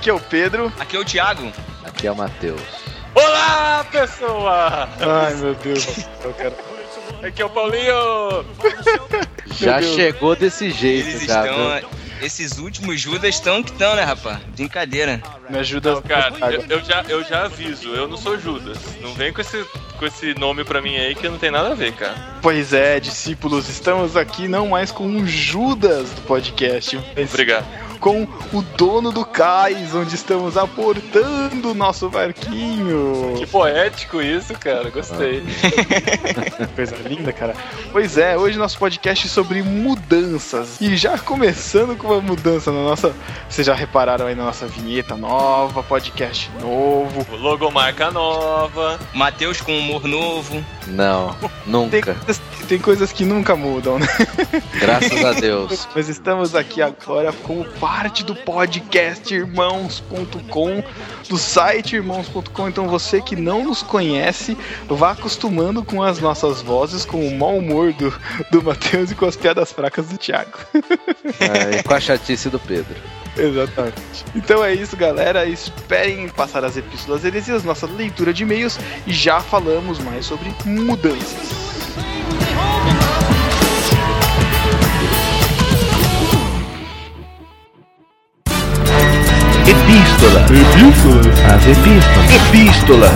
Aqui é o Pedro. Aqui é o Thiago. Aqui é o Matheus. Olá, pessoa! Ai, meu Deus. Eu quero... Aqui é o Paulinho! Já chegou desse jeito, Eles cara. estão. Esses últimos Judas estão que estão, né, rapaz? Brincadeira. Me ajuda. Não, cara, eu, eu já, eu já aviso, eu não sou Judas. Não vem com esse, com esse nome pra mim aí que não tem nada a ver, cara. Pois é, discípulos, estamos aqui não mais com o Judas do podcast, mas Obrigado. Com o dono do cais, onde estamos aportando o nosso barquinho. Que poético isso, cara. Gostei. Coisa linda, cara. Pois é, hoje nosso podcast é sobre mudanças. E já começando com uma mudança na nossa. Vocês já repararam aí na nossa vinheta nova, podcast novo. O logomarca nova. Matheus com humor novo. Não, Tem nunca. coisas, tem coisas que nunca mudam, né? Graças a Deus. Mas estamos aqui agora como parte do podcast irmãos.com, do site irmãos.com. Então você que não nos conhece, vá acostumando com as nossas vozes, com o mau humor do, do Matheus e com as piadas fracas do Thiago. É, e com a chatice do Pedro. Exatamente. Então é isso, galera. Esperem passar as epístolas heresias, nossa leitura de e-mails e já falamos mais sobre mudanças. Epístola. Epístola. As epístolas. Epístola.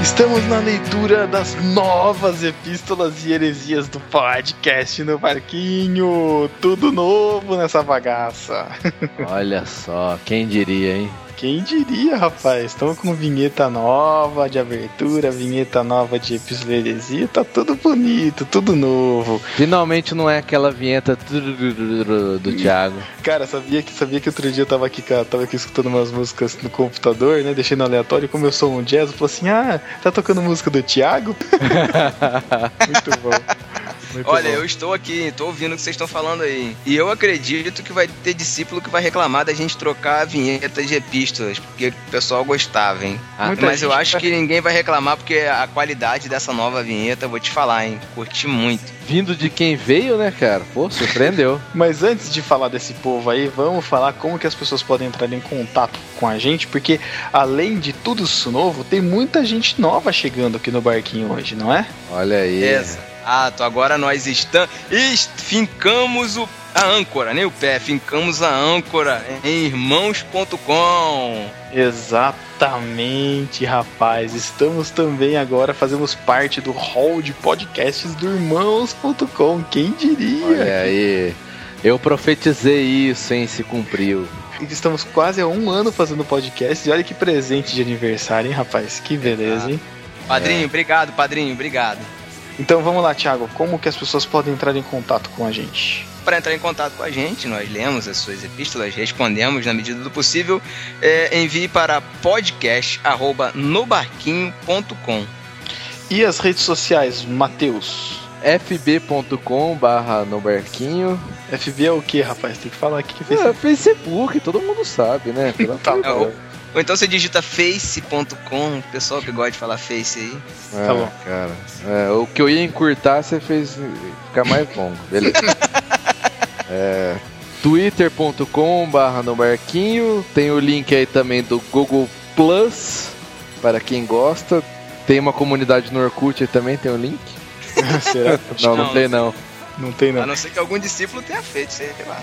Estamos na leitura das novas epístolas e heresias do podcast no Barquinho. Tudo novo nessa bagaça. Olha só, quem diria, hein? Quem diria, rapaz? Estamos com vinheta nova de abertura, vinheta nova de epístola e heresia. Tá tudo bonito, tudo novo. Finalmente não é aquela vinheta do Thiago. Cara, sabia que sabia que outro dia eu tava aqui, cara, tava aqui escutando umas músicas no computador, né? Deixei no aleatório, como eu sou um jazz, eu falei assim: ah, tá tocando música do Thiago? Muito bom. Muito Olha, bom. eu estou aqui, estou ouvindo o que vocês estão falando aí. E eu acredito que vai ter discípulo que vai reclamar da gente trocar a vinheta de epístolas, porque o pessoal gostava, hein? Ah, mas eu acho que ninguém vai reclamar, porque a qualidade dessa nova vinheta, vou te falar, hein? Curti muito. Vindo de quem veio, né, cara? Pô, surpreendeu. Mas antes de falar desse povo aí, vamos falar como que as pessoas podem entrar em contato com a gente, porque além de tudo isso novo, tem muita gente nova chegando aqui no barquinho hoje, não é? Olha aí. Exato, agora nós estamos. est- Fincamos o, a âncora, nem o pé, fincamos a âncora em irmãos.com. Exatamente, rapaz. Estamos também agora, fazemos parte do hall de podcasts do irmãos.com. Quem diria? Olha aí. Eu profetizei isso, hein? Se cumpriu. Estamos quase há um ano fazendo podcast e olha que presente de aniversário, hein, rapaz? Que beleza, hein? Padrinho, obrigado, padrinho, obrigado. Então vamos lá, Thiago. Como que as pessoas podem entrar em contato com a gente? Para entrar em contato com a gente, nós lemos as suas epístolas, respondemos na medida do possível. É, envie para podcast@nobarquinho.com. E as redes sociais, Matheus? fb.com barra no barquinho. FB é o que, rapaz? Tem que falar aqui que é É, Facebook. Facebook, todo mundo sabe, né? Tá É, Deus. Ou, então você digita face.com, o pessoal que gosta de falar face aí. É, Tá bom. cara. É, o que eu ia encurtar, você fez ficar mais longo. Beleza. é, twitter.com barra no barquinho. Tem o link aí também do Google Plus, para quem gosta. Tem uma comunidade no Orkut aí também, tem o link? Será? Não, não, não. tem não. Não tem A não. não ser que algum discípulo tenha feito, sei lá.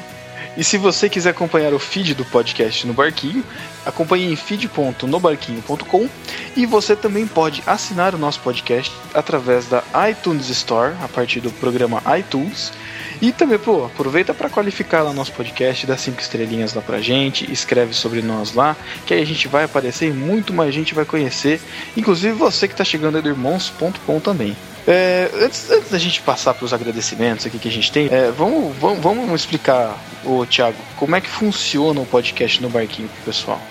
E se você quiser acompanhar o feed do podcast no Barquinho, acompanhe em feed.nobarquinho.com e você também pode assinar o nosso podcast através da iTunes Store, a partir do programa iTunes. E também, pô, aproveita para qualificar lá nosso podcast, dá cinco estrelinhas lá pra gente, escreve sobre nós lá, que aí a gente vai aparecer e muito mais gente vai conhecer, inclusive você que tá chegando aí do irmãos.com também. É, antes, antes da gente passar para os agradecimentos aqui que a gente tem, é, vamos, vamos, vamos explicar, ô Thiago, como é que funciona o podcast no barquinho pro pessoal.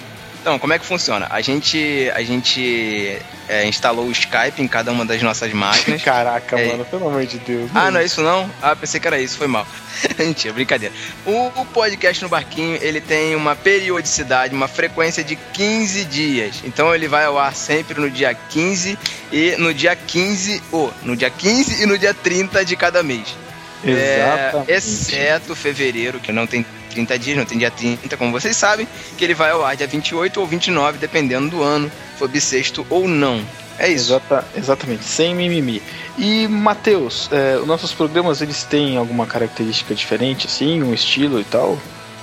Então, como é que funciona? A gente, a gente é, instalou o Skype em cada uma das nossas máquinas. Caraca, É. mano, pelo amor de Deus. Ah, não é isso não? Ah, pensei que era isso, foi mal. Mentira, brincadeira. O, o podcast no Barquinho, ele tem uma periodicidade, uma frequência de 15 dias. Então ele vai ao ar sempre no dia 15 e no dia 15, ou no dia 15 e no dia 30 de cada mês. Exatamente. É, exceto fevereiro, que não tem 30 dias, não tem dia 30, como vocês sabem, que ele vai ao ar dia 28 ou 29, dependendo do ano, for bissexto ou não. É isso. Exata- exatamente, sem mimimi. E, Matheus, é, os nossos programas, eles têm alguma característica diferente, assim, um estilo e tal?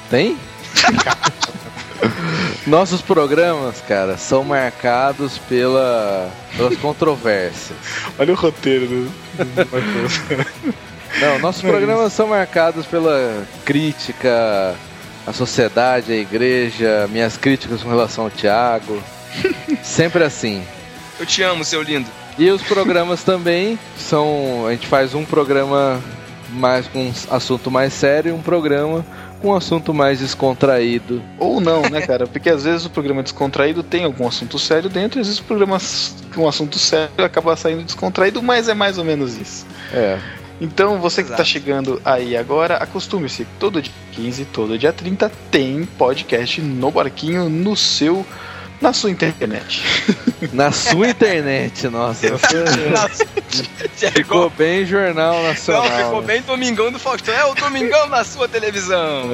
Tem? Nossos programas, cara, são marcados pela, pelas controvérsias. Olha o roteiro do, do Matheus. Não, nossos programas são marcados pela crítica à sociedade, à igreja, minhas críticas com relação ao Tiago. Sempre assim. Eu te amo, seu lindo. E os programas também são. A gente faz um programa mais com um assunto mais sério e um programa com um assunto mais descontraído. Ou não, né, cara? Porque às vezes o programa descontraído tem algum assunto sério dentro, e às vezes o programa com um assunto sério acaba saindo descontraído, mas é mais ou menos isso. É. Então, você que Exato. tá chegando aí agora, acostume-se. Todo dia 15, todo dia 30 tem podcast no barquinho no seu na sua internet. Na sua internet, nossa. Ficou Ficou, bem Jornal não, Nacional. ficou né? bem Domingão do Faustão. É o Domingão na sua televisão.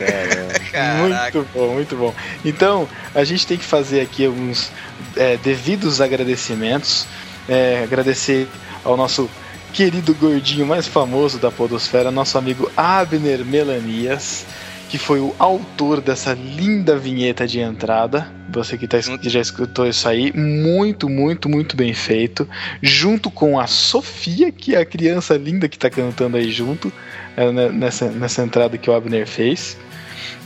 É. Muito bom, muito bom. Então, a gente tem que fazer aqui alguns é, devidos agradecimentos. É, agradecer ao nosso querido gordinho mais famoso da Podosfera, nosso amigo Abner Melanias, que foi o autor dessa linda vinheta de entrada. Você que, tá, que já escutou isso aí, muito, muito, muito bem feito. Junto com a Sofia, que é a criança linda que tá cantando aí junto, é, né, nessa, nessa entrada que o Abner fez.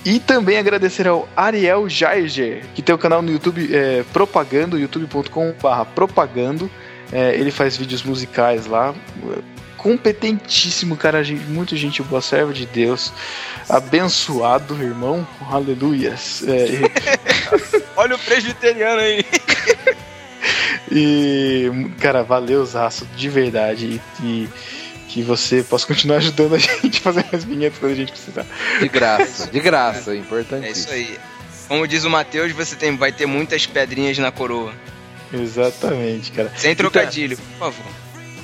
E também agradecer ao Ariel Jaeger, que tem o canal no YouTube é, Propagando, youtube.com.br Propagando. É, ele faz vídeos musicais lá. Competentíssimo, cara, gente, muito gente boa, serva de Deus. Abençoado, irmão. Aleluias. É, Olha o presbiteriano aí. e, cara, valeu, Zaço, de verdade. E, e que você possa continuar ajudando a gente a fazer mais vinhetas quando a gente precisar. De graça, de graça, importante. É isso aí. Como diz o Matheus, você tem, vai ter muitas pedrinhas na coroa. Exatamente, cara. Sem trocadilho, por favor.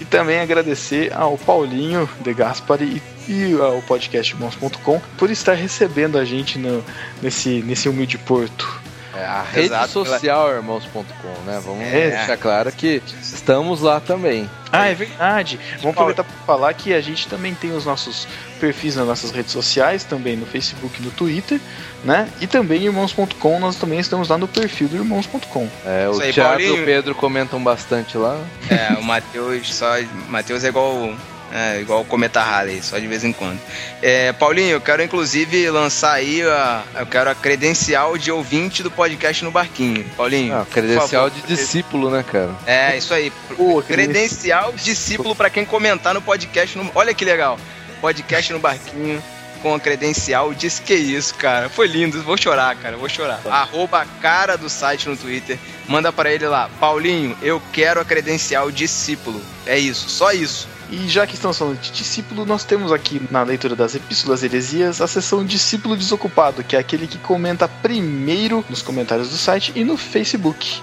E também agradecer ao Paulinho de Gaspari e, ao podcast Irmãos.com por estar recebendo a gente no- nesse, nesse humilde porto. É, a rede Exato, social irmãos.com, né? Vamos É. deixar claro que estamos lá também. Ah, é verdade. Vamos aproveitar para falar que a gente também tem os nossos perfis nas nossas redes sociais, também no Facebook e no Twitter, né? E também Irmãos.com, nós também estamos lá no perfil do Irmãos.com. É, o aí, Thiago e o Pedro comentam bastante lá. É, o Matheus só. Matheus é igual. É, igual o Cometa Halley, só de vez em quando. É, Paulinho, eu quero inclusive lançar aí a. Eu quero a credencial de ouvinte do podcast no barquinho. Paulinho. Ah, credencial favor. de discípulo, né, cara? É, isso aí. Pô, credencial discípulo pra quem comentar no podcast. No... Olha que legal. Podcast no barquinho com a credencial. Diz que isso, cara. Foi lindo. Vou chorar, cara. Vou chorar. Arroba a cara do site no Twitter. Manda pra ele lá. Paulinho, eu quero a credencial discípulo. É isso. Só isso. E já que estamos falando de discípulo, nós temos aqui na leitura das Epístolas Heresias a seção Discípulo Desocupado, que é aquele que comenta primeiro nos comentários do site e no Facebook.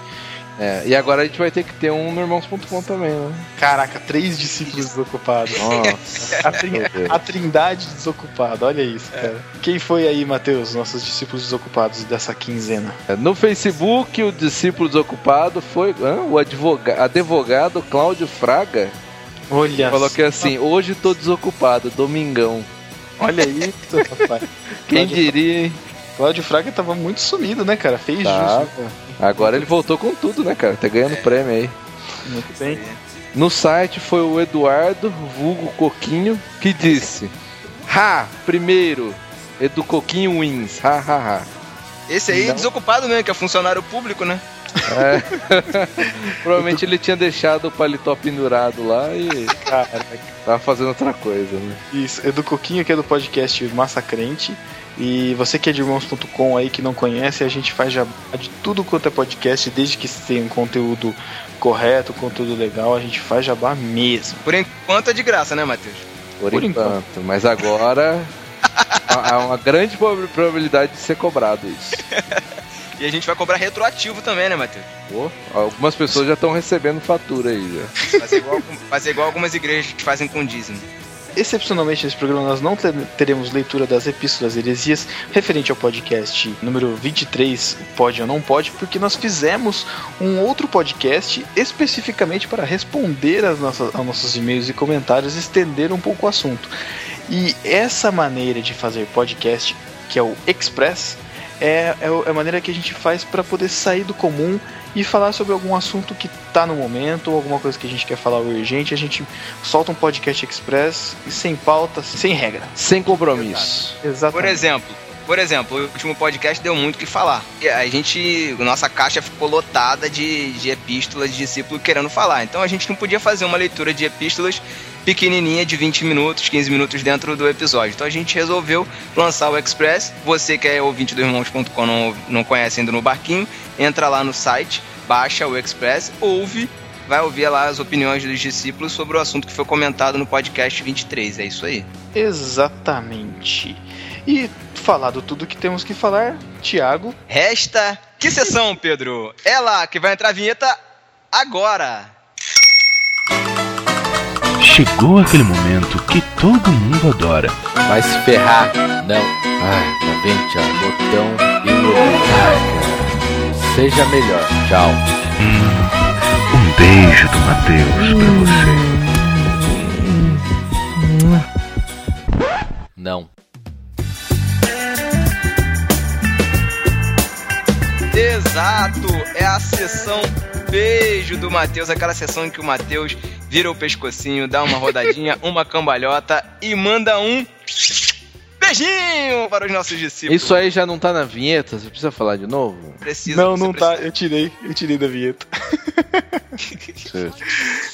É, e agora a gente vai ter que ter um no irmãos.com também, né? Caraca, três discípulos desocupados. Nossa. A, trin- a trindade desocupada, olha isso, cara. Quem foi aí, Matheus, nossos discípulos desocupados dessa quinzena? No Facebook, o discípulo desocupado foi hã? o advoga advogado Cláudio Fraga. Olha que assim, hoje tô desocupado, domingão. olha isso, rapaz. Quem Cláudio- diria, hein? Cláudio Fraga tava muito sumido, né, cara? Fez Tava. justo. Agora ele voltou com tudo, né, cara? Tá ganhando prêmio aí. Muito bem. No site foi o Eduardo, vulgo Coquinho, que disse: Ha! Primeiro, Edu Coquinho wins. Ha, ha, ha. Esse aí é Não. desocupado mesmo, que é funcionário público, né? É. Provavelmente ele tinha deixado o paletó pendurado lá e Cara, tava fazendo outra coisa, né? isso. É do Coquinho, que é do podcast Massacrente. E você que é de irmãos.com aí que não conhece, a gente faz jabá de tudo quanto é podcast, desde que tenha um conteúdo correto, conteúdo legal, a gente faz jabá mesmo. Por enquanto é de graça, né, Matheus? Por, Por enquanto. Mas agora há uma grande prob- probabilidade de ser cobrado isso. E a gente vai cobrar retroativo também, né, Matheus? Pô, algumas pessoas já estão recebendo fatura aí já. Fazer igual, fazer igual algumas igrejas que fazem com dízimo. Excepcionalmente nesse programa nós não te- teremos leitura das epístolas heresias referente ao podcast número 23, Pode ou Não Pode, porque nós fizemos um outro podcast especificamente para responder às nossas, aos nossos e-mails e comentários, estender um pouco o assunto. E essa maneira de fazer podcast, que é o Express, é, é é a maneira que a gente faz para poder sair do comum e falar sobre algum assunto que tá no momento, ou alguma coisa que a gente quer falar urgente, a gente solta um podcast express e sem pauta, sem regra. Sem compromisso. Exatamente. Por exemplo, por exemplo, o último podcast deu muito o que falar. A gente, nossa caixa ficou lotada de, de epístolas de discípulo querendo falar. Então a gente não podia fazer uma leitura de epístolas pequenininha de 20 minutos, 15 minutos dentro do episódio. Então a gente resolveu lançar o Express. Você que é ouvinte do Irmãos.com não, não conhece ainda no Barquinho, entra lá no site, baixa o Express, ouve, vai ouvir lá as opiniões dos discípulos sobre o assunto que foi comentado no podcast 23. É isso aí. Exatamente. E falado tudo que temos que falar, Thiago, Resta. Que sessão, Pedro? É lá que vai entrar a vinheta agora. Chegou aquele momento que todo mundo adora. Vai se ferrar. Não. Ai, tá vendo, Thiago? Botão e o Ai, cara. Seja melhor. Tchau. Um beijo do Matheus pra você. Não. Exato, é a sessão beijo do Matheus, aquela sessão em que o Matheus vira o pescocinho, dá uma rodadinha, uma cambalhota e manda um beijinho para os nossos discípulos. Isso aí já não tá na vinheta? Você precisa falar de novo? Precisa, não, não tá, precisa. eu tirei, eu tirei da vinheta.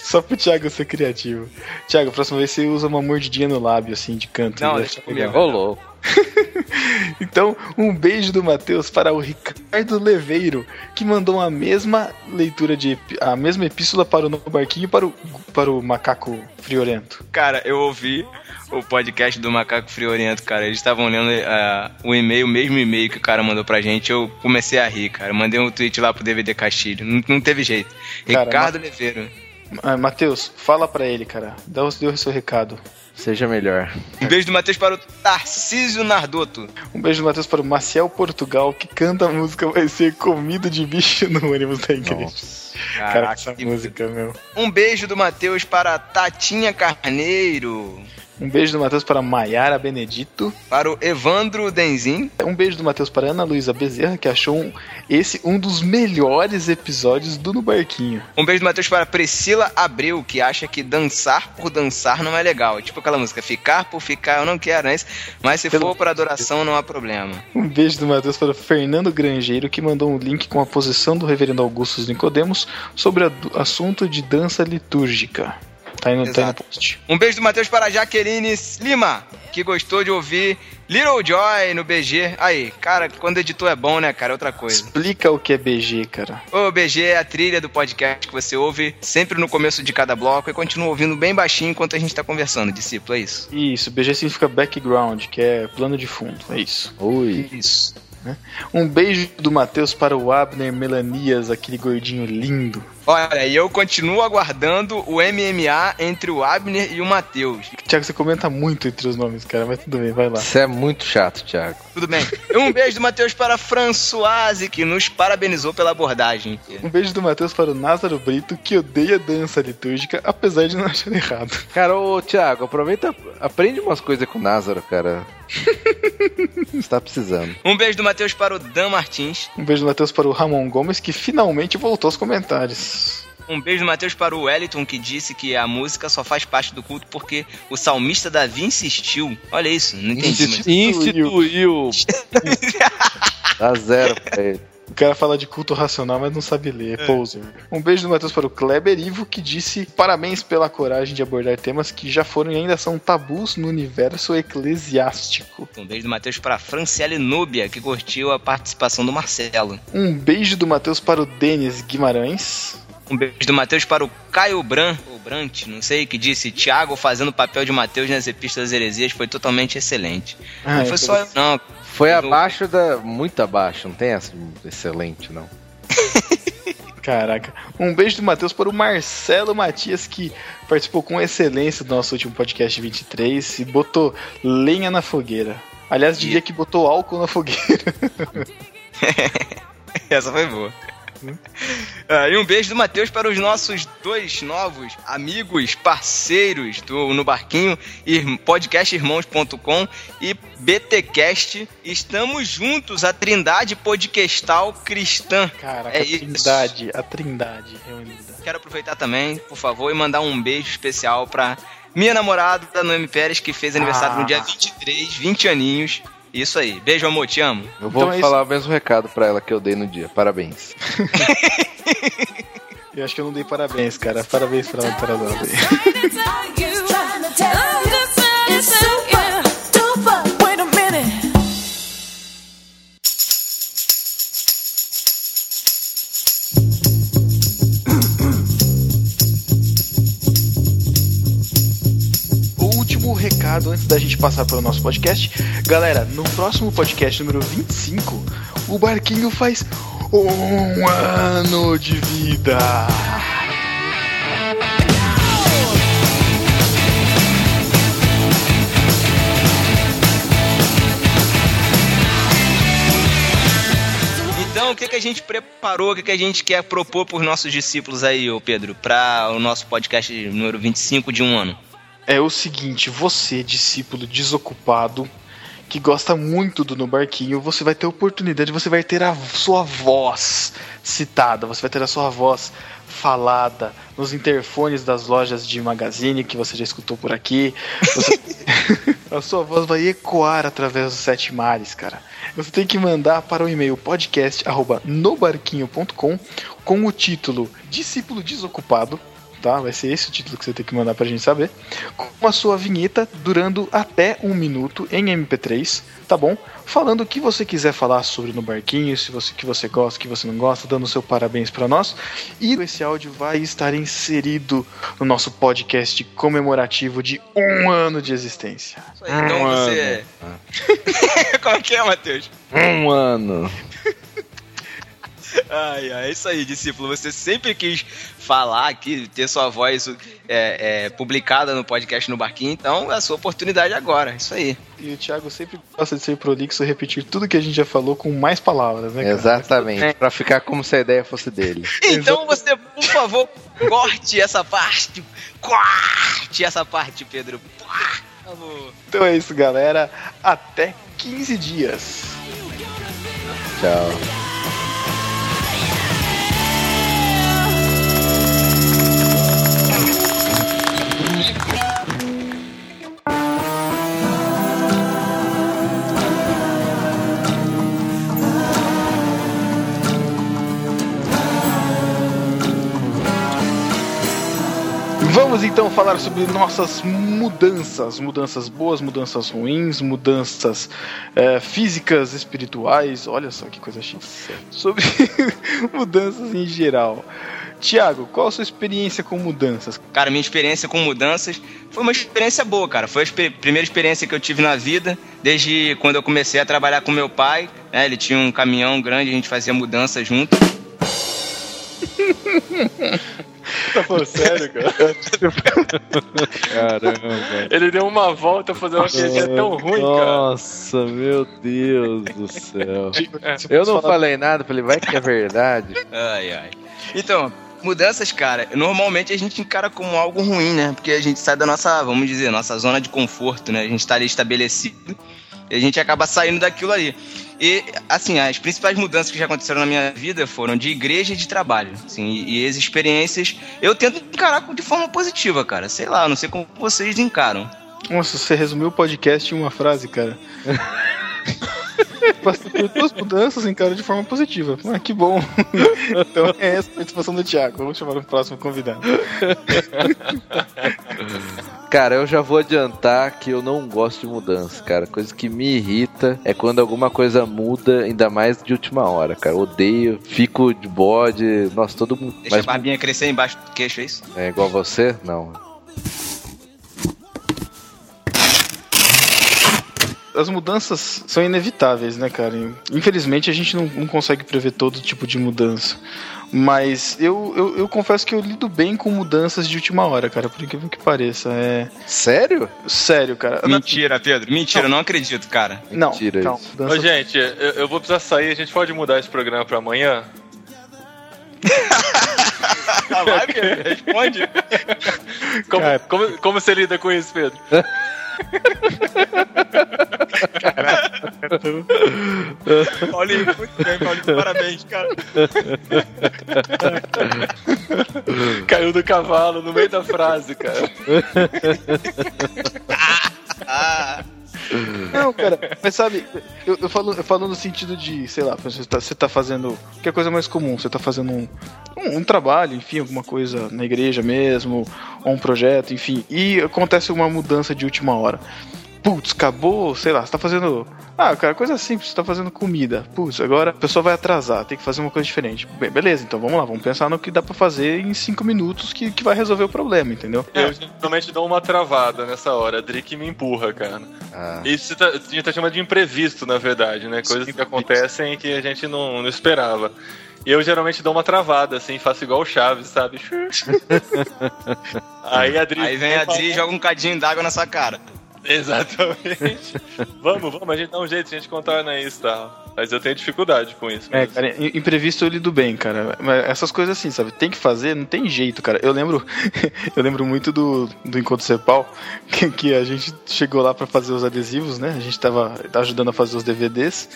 Só pro Thiago ser criativo. Thiago, próxima vez você usa uma mordidinha no lábio, assim, de canto. Não, deixa comigo. Ô, louco. Então, um beijo do Matheus para o Ricardo Leveiro, que mandou a mesma leitura de a mesma epístola para o Novo Barquinho e para o, para o Macaco Friorento. Cara, eu ouvi o podcast do Macaco Friorento, cara. Eles estavam lendo ah, o e-mail, o mesmo e-mail que o cara mandou pra gente. Eu comecei a rir, cara. Mandei um tweet lá pro DVD Castilho. Não, não teve jeito. Cara, Ricardo Leveiro. Ah, Matheus, fala para ele, cara. Dá o, dê o seu recado. Seja melhor. Um beijo do Matheus para o Tarcísio Nardoto. Um beijo do Matheus para o Maciel Portugal, que canta a música Vai Ser Comido de Bicho no ônibus da igreja. Cara, Caraca, essa que- música, meu. Um beijo do Matheus para Tatinha Carneiro. Um beijo do Matheus para Maiara Benedito. Para o Evandro Denzin. Um beijo do Matheus para Ana Luísa Bezerra, que achou um- esse um dos melhores episódios do No Barquinho. Um beijo do Matheus para Priscila Abreu, que acha que dançar por dançar não é legal. Tipo aquela música, ficar por ficar eu não quero, né? Mas se Pelo- for para adoração não há problema. Um beijo do Matheus para Fernando Grangeiro, que mandou um link com a posição do reverendo Augustus Nicodemos sobre o assunto de dança litúrgica. Tá aí no, tá Exato. post. Um beijo do Matheus para Jaqueline Lima, que gostou de ouvir Little Joy no BG. Aí, cara, quando editor é bom, né, cara? É outra coisa. Explica o que é BG, cara. O BG é a trilha do podcast que você ouve sempre no começo de cada bloco e continua ouvindo bem baixinho enquanto a gente tá conversando, discípulo, é isso? Isso, BG significa background, que é plano de fundo, é isso. Ui. Isso. Um beijo do Matheus para o Abner Melanias, aquele gordinho lindo. Olha, e eu continuo aguardando o MMA entre o Abner e o Matheus. Tiago, você comenta muito entre os nomes, cara, mas tudo bem, vai lá. Você é muito chato, Thiago. Tudo bem? Um beijo do Matheus para Françoise, que nos parabenizou pela abordagem. Um beijo do Matheus para o Názaro Brito, que odeia dança litúrgica, apesar de não achar errado. Cara, ô Thiago, aproveita, aprende umas coisas com o Názaro, cara. Você tá precisando. Um beijo do Matheus para o Dan Martins. Um beijo do Matheus para o Ramon Gomes, que finalmente voltou aos comentários. Um beijo do Matheus para o Wellington, que disse que a música só faz parte do culto porque o salmista Davi insistiu. Olha isso, não entendi. mas- Instituiu. Dá zero pra ele. O cara fala de culto racional, mas não sabe ler, é poser. Um beijo do Matheus para o Kleber Ivo, que disse parabéns pela coragem de abordar temas que já foram e ainda são tabus no universo eclesiástico. Um beijo do Matheus para a Franciele Núbia, que curtiu a participação do Marcelo. Um beijo do Matheus para o Denis Guimarães. Um beijo do Matheus para o Caio Bran, ou Brant, não sei, que disse: Tiago fazendo o papel de Matheus nas Epístolas Heresias foi totalmente excelente. Ah, não foi só eu, não. Foi abaixo da. Muito abaixo, não tem essa excelente, não. Caraca. Um beijo do Matheus para o Marcelo Matias, que participou com excelência do nosso último podcast 23 e botou lenha na fogueira. Aliás, diria que botou álcool na fogueira. Essa foi boa. Uh, e um beijo do Matheus para os nossos dois novos amigos, parceiros do No Barquinho, podcastirmãos.com e BTcast. Estamos juntos, a Trindade Podcastal Cristã. Caraca, é a Trindade, isso. a Trindade reunida. Quero aproveitar também, por favor, e mandar um beijo especial para minha namorada, Noemi Pérez, que fez aniversário ah. no dia 23, 20 aninhos. Isso aí. Beijo, amor. Te amo. Eu vou então é falar o mesmo recado pra ela que eu dei no dia. Parabéns. eu acho que eu não dei parabéns, cara. Parabéns pra ela, para ela. Recado antes da gente passar para o nosso podcast. Galera, no próximo podcast número 25, o barquinho faz um ano de vida. Então, o que, que a gente preparou, o que, que a gente quer propor para os nossos discípulos aí, ô Pedro, para o nosso podcast número 25 de um ano? É o seguinte: você, discípulo desocupado, que gosta muito do No Barquinho, você vai ter oportunidade, você vai ter a sua voz citada, você vai ter a sua voz falada nos interfones das lojas de magazine que você já escutou por aqui. Você... a sua voz vai ecoar através dos sete mares, cara. Você tem que mandar para o e-mail podcast@nobarquinho.com com o título Discípulo Desocupado tá? Vai ser esse o título que você tem que mandar pra gente saber. Com a sua vinheta durando até um minuto em MP3, tá bom? Falando o que você quiser falar sobre no barquinho, se você que você gosta, que você não gosta, dando seu parabéns para nós. E esse áudio vai estar inserido no nosso podcast comemorativo de um ano de existência. Isso aí, então um você. Como é que é, Matheus? Um ano. Ai, ai, é isso aí, discípulo. Você sempre quis falar aqui, ter sua voz é, é, publicada no podcast no Barquinho, então é a sua oportunidade agora. Isso aí. E o Thiago sempre gosta de ser prolixo e repetir tudo que a gente já falou com mais palavras, né? Cara? Exatamente, é. para ficar como se a ideia fosse dele. então você, por favor, corte essa parte. Corte essa parte, Pedro. Então é isso, galera. Até 15 dias. Tchau. Vamos então falar sobre nossas mudanças, mudanças boas, mudanças ruins, mudanças é, físicas, espirituais, olha só que coisa chique. Sobre mudanças em geral. Tiago, qual a sua experiência com mudanças? Cara, minha experiência com mudanças foi uma experiência boa, cara. Foi a primeira experiência que eu tive na vida, desde quando eu comecei a trabalhar com meu pai. Né? Ele tinha um caminhão grande, a gente fazia mudança junto. Tá falando sério, cara? Caramba. Ele deu uma volta fazer uma piadinha tão ruim, Nossa, cara. Nossa, meu Deus do céu. Eu não falei nada, falei, vai que é verdade. Ai, ai. Então, mudanças, cara, normalmente a gente encara como algo ruim, né? Porque a gente sai da nossa, vamos dizer, nossa zona de conforto, né? A gente tá ali estabelecido e a gente acaba saindo daquilo ali. E, assim, as principais mudanças que já aconteceram na minha vida foram de igreja e de trabalho. Assim, e, e as experiências eu tento encarar de forma positiva, cara. Sei lá, não sei como vocês encaram. Nossa, você resumiu o podcast em uma frase, cara. Passei por duas mudanças em cara de forma positiva. Ah, que bom. então é essa a participação do Thiago. Vamos chamar o próximo convidado. Cara, eu já vou adiantar que eu não gosto de mudança, cara. Coisa que me irrita é quando alguma coisa muda, ainda mais de última hora, cara. Eu odeio, fico de bode. Nossa, todo mundo. Deixa Mas a barbinha crescer embaixo do queixo, é isso? é igual você? Não. As mudanças são inevitáveis, né, cara? Infelizmente a gente não, não consegue prever todo tipo de mudança. Mas eu, eu, eu confesso que eu lido bem com mudanças de última hora, cara, por incrível que pareça. É. Sério? Sério, cara. Mentira, Pedro. Mentira, eu não acredito, cara. Não, Mentira calma. Ô, gente, eu, eu vou precisar sair. A gente pode mudar esse programa pra amanhã? Ah, vai, Pedro. Responde. Como, como, como você lida com isso, Pedro? Paulinho, muito bem, Paulinho. Parabéns, cara. Caiu do cavalo no meio da frase, cara. Ah, Não, cara, mas sabe, eu, eu falo, eu falo no sentido de, sei lá, você tá, você tá fazendo. Que é coisa mais comum, você tá fazendo um, um, um trabalho, enfim, alguma coisa na igreja mesmo, ou um projeto, enfim, e acontece uma mudança de última hora. Putz, acabou, sei lá, você tá fazendo. Ah, cara, coisa simples, você tá fazendo comida. Putz, agora a pessoa vai atrasar, tem que fazer uma coisa diferente. Bem, beleza, então vamos lá, vamos pensar no que dá pra fazer em cinco minutos que, que vai resolver o problema, entendeu? Eu geralmente dou uma travada nessa hora. A Drick me empurra, cara. Ah. Isso tá, a gente tá chamando de imprevisto, na verdade, né? Coisas que acontecem que a gente não, não esperava. E eu geralmente dou uma travada, assim, faço igual o Chaves, sabe? Aí a Drick. aí vem a Dri e joga um cadinho d'água na sua cara. Exatamente. vamos, vamos, a gente dá um jeito, a gente contorna isso e tal. Mas eu tenho dificuldade com isso. É, mesmo. cara, im- imprevisto eu lido bem, cara. Mas essas coisas assim, sabe? Tem que fazer, não tem jeito, cara. Eu lembro, eu lembro muito do, do Encontro Cepal, que, que a gente chegou lá pra fazer os adesivos, né? A gente tava ajudando a fazer os DVDs.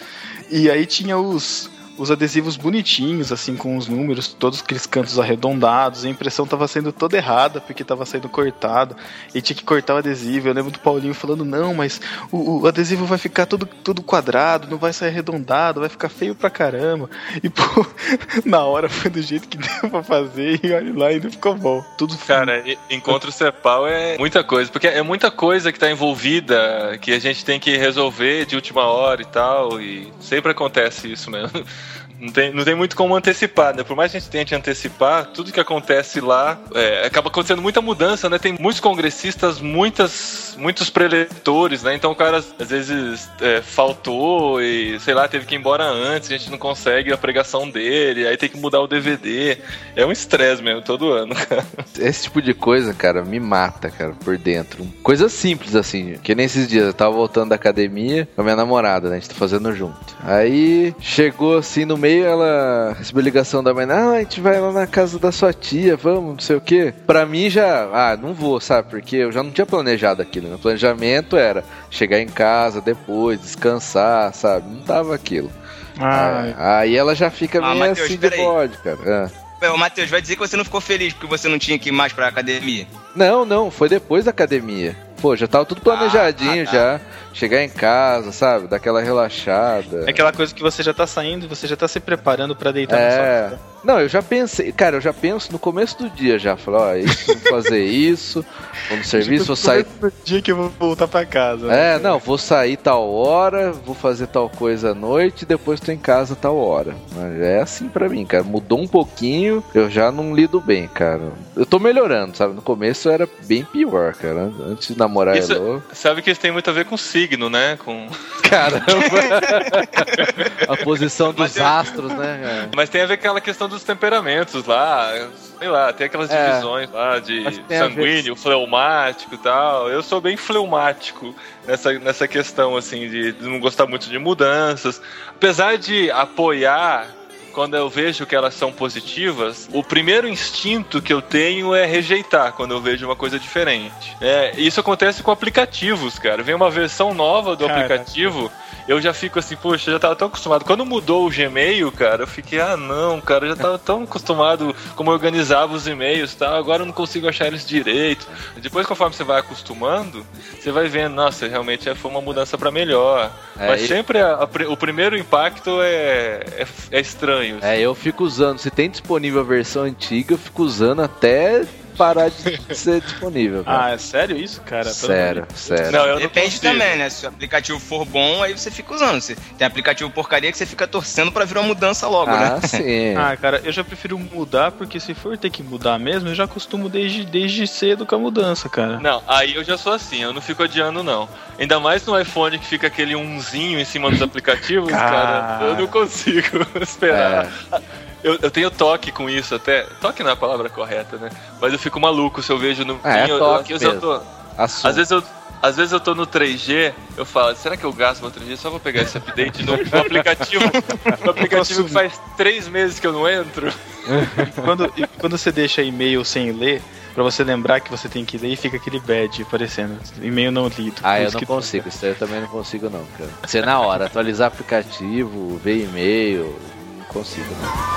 E aí tinha os, os adesivos bonitinhos, assim, com os números, todos aqueles cantos arredondados. A impressão tava sendo toda errada, porque tava sendo cortado. E tinha que cortar o adesivo. Eu lembro do Paulinho falando, não, mas o, o adesivo vai ficar todo, todo quadrado, não vai sair arredondado, vai ficar feio pra caramba. E, pô, na hora foi do jeito que deu pra fazer e olha lá, ainda ficou bom. Tudo Cara, e- encontro Cepal é muita coisa, porque é muita coisa que tá envolvida, que a gente tem que resolver de última hora e tal, e sempre acontece isso mesmo. Não tem, não tem muito como antecipar, né? Por mais que a gente tente antecipar, tudo que acontece lá é, acaba acontecendo muita mudança, né? Tem muitos congressistas, muitas, muitos preletores, né? Então o cara às vezes é, faltou e, sei lá, teve que ir embora antes, a gente não consegue a pregação dele, aí tem que mudar o DVD. É um estresse mesmo, todo ano, cara. Esse tipo de coisa, cara, me mata, cara, por dentro. Coisa simples, assim. Que nem esses dias, eu tava voltando da academia com a minha namorada, né? A gente tá fazendo junto. Aí chegou assim no meio, ela recebeu ligação da mãe, ah, a gente vai lá na casa da sua tia, vamos, não sei o quê. Pra mim já, ah, não vou, sabe? Porque eu já não tinha planejado aquilo. Meu planejamento era chegar em casa depois, descansar, sabe? Não tava aquilo. Ah, Aí ela já fica Ah, meio Matheus, assim de bode, cara. Ah. Ô, Matheus, vai dizer que você não ficou feliz porque você não tinha que ir mais pra academia. Não, não, foi depois da academia. Pô, já tava tudo planejadinho Ah, tá. já. Chegar em casa, sabe? Daquela relaxada. é aquela coisa que você já tá saindo, você já tá se preparando pra deitar na sua É. cama. Não, eu já pensei, cara, eu já penso no começo do dia já. Falei, ó, isso, vou fazer isso, vou no serviço, vou sair. No dia que eu vou voltar pra casa. né? É, não, vou sair tal hora, vou fazer tal coisa à noite, depois tô em casa tal hora. Mas é assim pra mim, cara. Mudou um pouquinho, eu já não lido bem, cara. Eu tô melhorando, sabe? No começo era bem pior, cara. Antes de namorar Isso- Elo. Sabe que isso tem muito a ver com signo, né? Com... Caramba! a posição dos Mas eu- astros, né? Mas tem a ver com aquela questão dos temperamentos lá. Sei lá, tem aquelas É. divisões lá de sanguíneo, fleumático e tal. Eu sou bem fleumático nessa, nessa questão, assim, de, de não gostar muito de mudanças. Apesar de apoiar. Quando eu vejo que elas são positivas, o primeiro instinto que eu tenho é rejeitar quando eu vejo uma coisa diferente. É, isso acontece com aplicativos, cara. Vem uma versão nova do Cara. aplicativo eu já fico assim, poxa, eu já tava tão acostumado. Quando mudou o Gmail, cara, eu fiquei, ah não, cara, eu já tava tão acostumado como eu organizava os e-mails e tal, agora eu não consigo achar eles direito. Depois, conforme você vai acostumando, você vai vendo, nossa, realmente foi uma mudança para melhor. É, Mas sempre a, a, o primeiro impacto é, é, é estranho. É, eu fico usando, se tem disponível a versão antiga, eu fico usando até parar de ser disponível. Cara. Ah, é sério isso, cara? Sério, sério. Não, Depende também, né? Se o aplicativo for bom, aí você fica usando. Se tem aplicativo porcaria que você fica torcendo para vir uma mudança logo, ah, né? Sim. ah, cara, eu já prefiro mudar, porque se for ter que mudar mesmo, eu já costumo desde, desde cedo com a mudança, cara. Não, aí eu já sou assim, eu não fico adiando, não. Ainda mais no iPhone que fica aquele umzinho em cima dos aplicativos, cara, eu não consigo esperar. É. Eu, eu, tenho toque com isso até. Toque não é a palavra correta, né? Mas eu fico maluco se eu vejo no. É, é toque eu, eu, eu tô, às vezes eu. Às vezes eu tô no 3G, eu falo, será que eu gasto meu 3G? Só vou pegar esse update no, no aplicativo. no aplicativo que faz três meses que eu não entro. E quando, e quando você deixa e-mail sem ler, pra você lembrar que você tem que ler e fica aquele badge aparecendo. E-mail não lido. Ah, eu não consigo, isso aí eu também não consigo não, cara. Você na hora, atualizar aplicativo, ver e-mail, consigo não.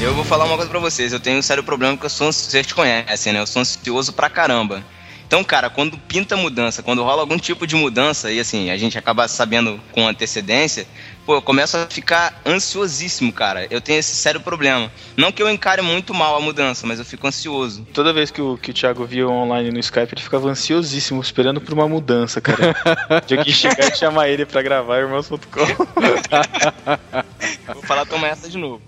Eu vou falar uma coisa pra vocês. Eu tenho um sério problema porque eu sou, vocês te conhecem, né? Eu sou ansioso pra caramba. Então, cara, quando pinta mudança, quando rola algum tipo de mudança, e assim, a gente acaba sabendo com antecedência, pô, eu começo a ficar ansiosíssimo, cara. Eu tenho esse sério problema. Não que eu encare muito mal a mudança, mas eu fico ansioso. Toda vez que o, que o Thiago via online no Skype, ele ficava ansiosíssimo, esperando por uma mudança, cara. De alguém chegar e chamar ele pra gravar irmãos.com. Vou falar tomar essa de novo.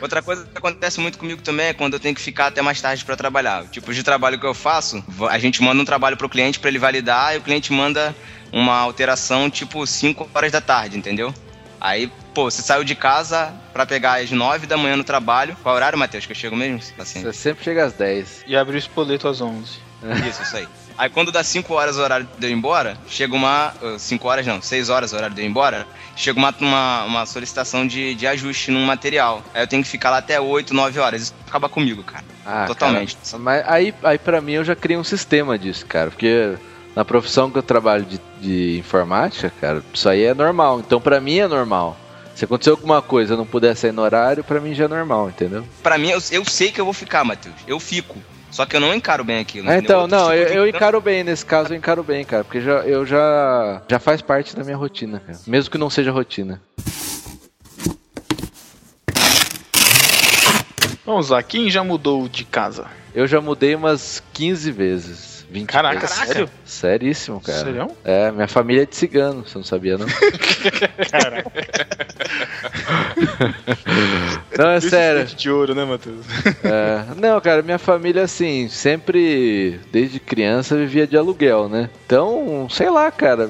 Outra coisa que acontece muito comigo também é quando eu tenho que ficar até mais tarde para trabalhar. Tipo, de trabalho que eu faço, a gente manda um trabalho pro cliente para ele validar e o cliente manda uma alteração tipo 5 horas da tarde, entendeu? Aí, pô, você saiu de casa para pegar às 9 da manhã no trabalho. Qual horário, Matheus, que eu chego mesmo? Assim. Você sempre chega às 10. E abre o espoleto às 11. Isso, isso aí. Aí quando dá 5 horas o horário de eu ir embora, chega uma. 5 uh, horas não, 6 horas o horário de eu ir embora, chega uma, uma, uma, solicitação de, de ajuste num material. Aí eu tenho que ficar lá até 8, 9 horas. Isso acaba comigo, cara. Ah, Totalmente. Cara, mas aí, aí pra mim eu já criei um sistema disso, cara. Porque na profissão que eu trabalho de, de informática, cara, isso aí é normal. Então pra mim é normal. Se acontecer alguma coisa e eu não puder sair no horário, pra mim já é normal, entendeu? Pra mim, eu, eu sei que eu vou ficar, Matheus. Eu fico. Só que eu não encaro bem aquilo. É, então, não, tipo eu, eu, encaro bem, nesse caso eu encaro bem, cara, porque já, eu já, já faz parte da minha rotina, cara. Mesmo que não seja rotina. Vamos lá, quem já mudou de casa? Eu já mudei umas 15 vezes. 20 Caraca, vezes. sério? Seríssimo, cara. Sério? É, minha família é de cigano, você não sabia, não? Caraca. não, é sério. de ouro, né, Matheus? É, não, cara, minha família, assim, sempre, desde criança, vivia de aluguel, né? Então, sei lá, cara,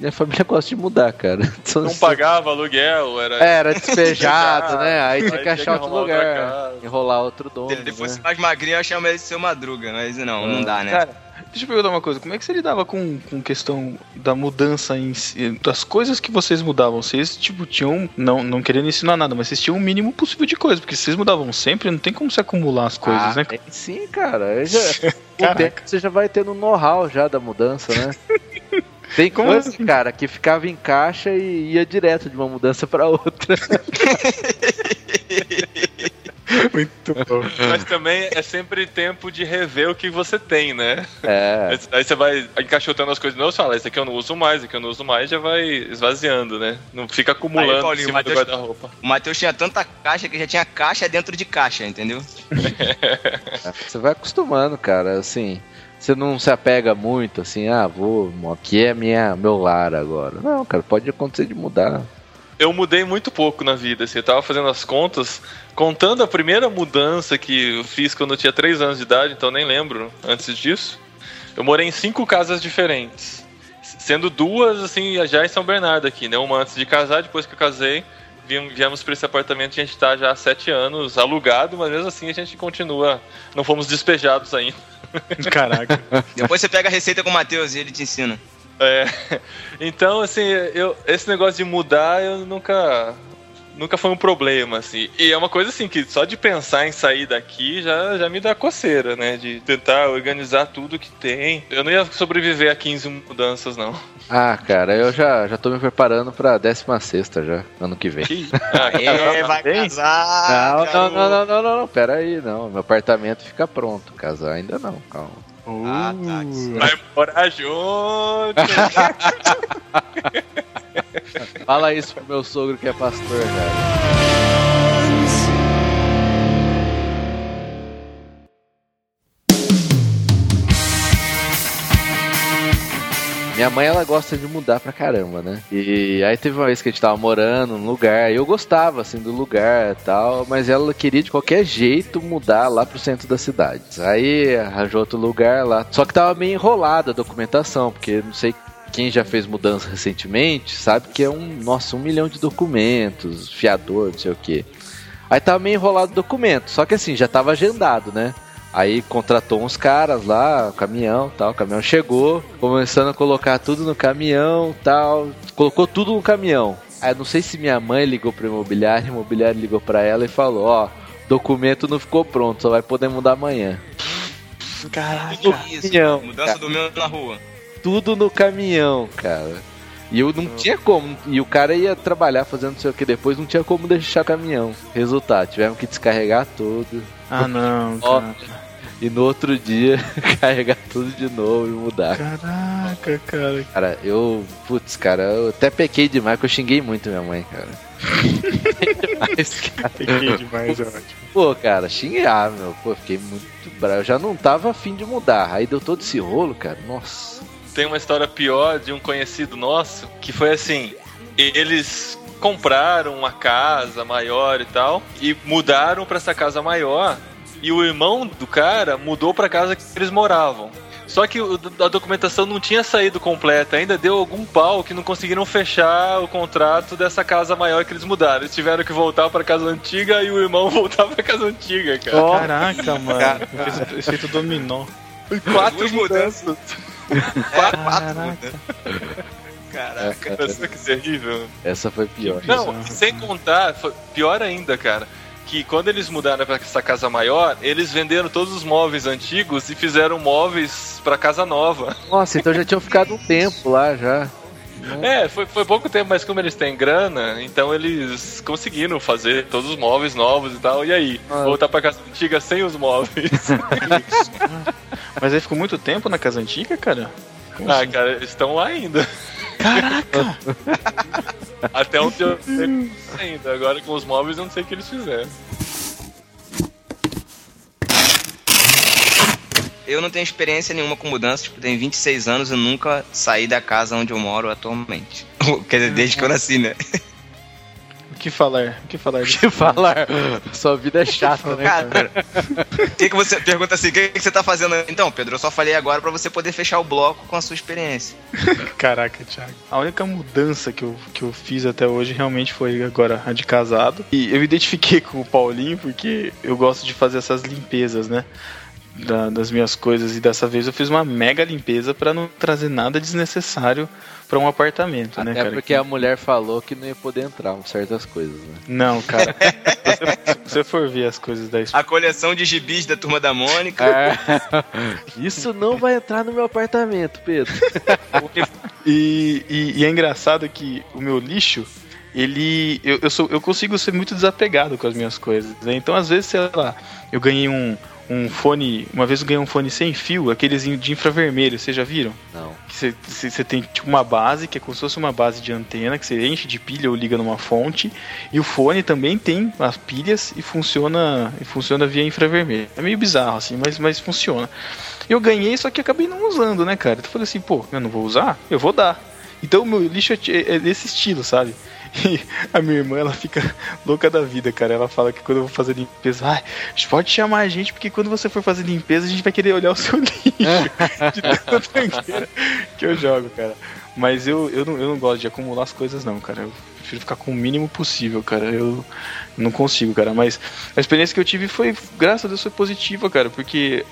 minha família gosta de mudar, cara. Não assim. pagava aluguel, era. É, era despejado, né? Aí tinha que achar outro lugar. Enrolar outro dono. Se ele fosse né? mais magrinho, eu achava ele de ser madruga, mas não, não dá, né? Cara, deixa eu perguntar uma coisa: como é que você lidava com, com questão da mudança em si, das coisas que vocês mudavam? Vocês, tipo, tinham. Não, não querendo ensinar nada, mas vocês tinham o mínimo possível de coisa, porque vocês mudavam sempre, não tem como se acumular as coisas, ah, né? Sim, cara. Já, o tempo você já vai tendo know-how já da mudança, né? Tem coisa, assim? cara, que ficava em caixa e ia direto de uma mudança para outra. Muito bom. Mas também é sempre tempo de rever o que você tem, né? É. Aí você vai encaixotando as coisas não, você fala, esse aqui eu não uso mais, esse aqui eu não uso mais, já vai esvaziando, né? Não fica acumulando Aí, Paulinho, em cima Mateus, do guarda-roupa. O Matheus tinha tanta caixa que já tinha caixa dentro de caixa, entendeu? É, você vai acostumando, cara, assim você não se apega muito assim, ah, vou, aqui é minha, meu lar agora. Não, cara, pode acontecer de mudar. Eu mudei muito pouco na vida, assim, eu tava fazendo as contas, contando a primeira mudança que eu fiz quando eu tinha 3 anos de idade, então nem lembro antes disso. Eu morei em cinco casas diferentes. Sendo duas, assim, já em São Bernardo aqui, né? Uma antes de casar, depois que eu casei, viemos para esse apartamento a gente tá já há sete anos alugado, mas mesmo assim a gente continua, não fomos despejados ainda. Caraca. Depois você pega a receita com o Matheus e ele te ensina. É. Então, assim, eu, esse negócio de mudar eu nunca nunca foi um problema, assim. E é uma coisa assim que só de pensar em sair daqui já, já me dá coceira, né? De tentar organizar tudo que tem. Eu não ia sobreviver a 15 mudanças, não. Ah, cara, eu já, já tô me preparando pra 16 já, ano que vem. Ah, É, vai Bem? casar. Não, não, não, não, não, não, não, pera aí, não. Meu apartamento fica pronto. Casar ainda não, calma. Ah, tá. vai morar junto. Fala isso pro meu sogro que é pastor, cara. Minha mãe, ela gosta de mudar pra caramba, né? E aí teve uma vez que a gente tava morando num lugar, e eu gostava, assim, do lugar e tal, mas ela queria de qualquer jeito mudar lá pro centro da cidade. Aí arranjou outro lugar lá, só que tava meio enrolada a documentação, porque não sei quem já fez mudança recentemente sabe que é um, nossa, um milhão de documentos, fiador, não sei o que. Aí tava meio enrolado o documento, só que assim, já tava agendado, né? Aí contratou uns caras lá, o caminhão tal, o caminhão chegou, começando a colocar tudo no caminhão tal, colocou tudo no caminhão. Aí não sei se minha mãe ligou pro imobiliário, o imobiliário ligou pra ela e falou, ó, documento não ficou pronto, só vai poder mudar amanhã. Caraca. Isso, Caminhão, mudança do meu na rua. Tudo no caminhão, cara. E eu não tinha como. E o cara ia trabalhar fazendo não sei o que depois, não tinha como deixar o caminhão. Resultado, tivemos que descarregar tudo. Ah, não, cara. E no outro dia, carregar tudo de novo e mudar. Caraca, cara. Cara, eu. Putz, cara, eu até pequei demais, porque eu xinguei muito minha mãe, cara. demais, cara. Peguei demais, é ótimo. Pô, cara, xingar, meu. Pô, fiquei muito bravo. Eu já não tava afim de mudar. Aí deu todo esse rolo, cara. Nossa. Tem uma história pior de um conhecido nosso, que foi assim, eles compraram uma casa maior e tal, e mudaram pra essa casa maior, e o irmão do cara mudou pra casa que eles moravam. Só que a documentação não tinha saído completa, ainda deu algum pau que não conseguiram fechar o contrato dessa casa maior que eles mudaram. Eles tiveram que voltar pra casa antiga e o irmão voltar pra casa antiga, cara. Caraca, mano. Efeito dominó. Quatro mudanças. Quatro, quatro Caraca. Caraca. Nossa, que terrível. Essa foi pior. Não, sem contar, foi pior ainda, cara. Que quando eles mudaram pra essa casa maior, eles venderam todos os móveis antigos e fizeram móveis pra casa nova. Nossa, então já tinham ficado um tempo lá já. É, foi, foi pouco tempo, mas como eles têm grana, então eles conseguiram fazer todos os móveis novos e tal. E aí? Ah. Voltar pra casa antiga sem os móveis. Mas aí ficou muito tempo na casa antiga, cara? Como ah, assim? cara, eles estão lá ainda. Caraca! Até onde eu sei ainda. Agora com os móveis eu não sei o que eles fizeram. Eu não tenho experiência nenhuma com mudança, tipo, tenho 26 anos e nunca saí da casa onde eu moro atualmente. Quer dizer, desde que eu nasci, né? O que falar? O que falar O que falar? Sua vida é chata, né? cara? Cara, o que, que você pergunta assim? O que, que você tá fazendo? Então, Pedro, eu só falei agora pra você poder fechar o bloco com a sua experiência. Caraca, Thiago. A única mudança que eu, que eu fiz até hoje realmente foi agora a de casado. E eu identifiquei com o Paulinho porque eu gosto de fazer essas limpezas, né? Da- das minhas coisas. E dessa vez eu fiz uma mega limpeza pra não trazer nada desnecessário pra um apartamento, né, Até cara? porque a mulher falou que não ia poder entrar com certas coisas, né? Não, cara. se, você, se você for ver as coisas da A coleção de gibis da Turma da Mônica. É. Isso não vai entrar no meu apartamento, Pedro. E, e- e é engraçado que o meu lixo, ele. Eu, eu, sou, eu consigo ser muito desapegado com as minhas coisas. né? Então, às vezes, sei lá, eu ganhei um, um fone. Uma vez eu ganhei um fone sem fio, aqueles de infravermelho, vocês já viram? Não. Que você- tem tipo uma base, que é como se fosse uma base de antena, que você enche de pilha ou liga numa fonte. E o fone também tem as pilhas e funciona, e funciona via infravermelho. É meio bizarro, assim, mas, mas funciona. Eu ganhei, só que acabei não usando, né, cara? Então eu falei assim, pô, eu não vou usar? Eu vou dar. Então o meu lixo é ti- é desse estilo, sabe? E a minha irmã, ela fica louca da vida, cara. Ela fala que quando eu vou fazer limpeza, ai, pode chamar a gente, porque quando você for fazer limpeza, a gente vai querer olhar o seu lixo. de tanta tranqueira que eu jogo, cara. Mas eu, eu, não, eu não gosto de acumular as coisas, não, cara. Eu prefiro ficar com o mínimo possível, cara. Eu não consigo, cara. Mas a experiência que eu tive foi, graças a Deus, foi positiva, cara. Porque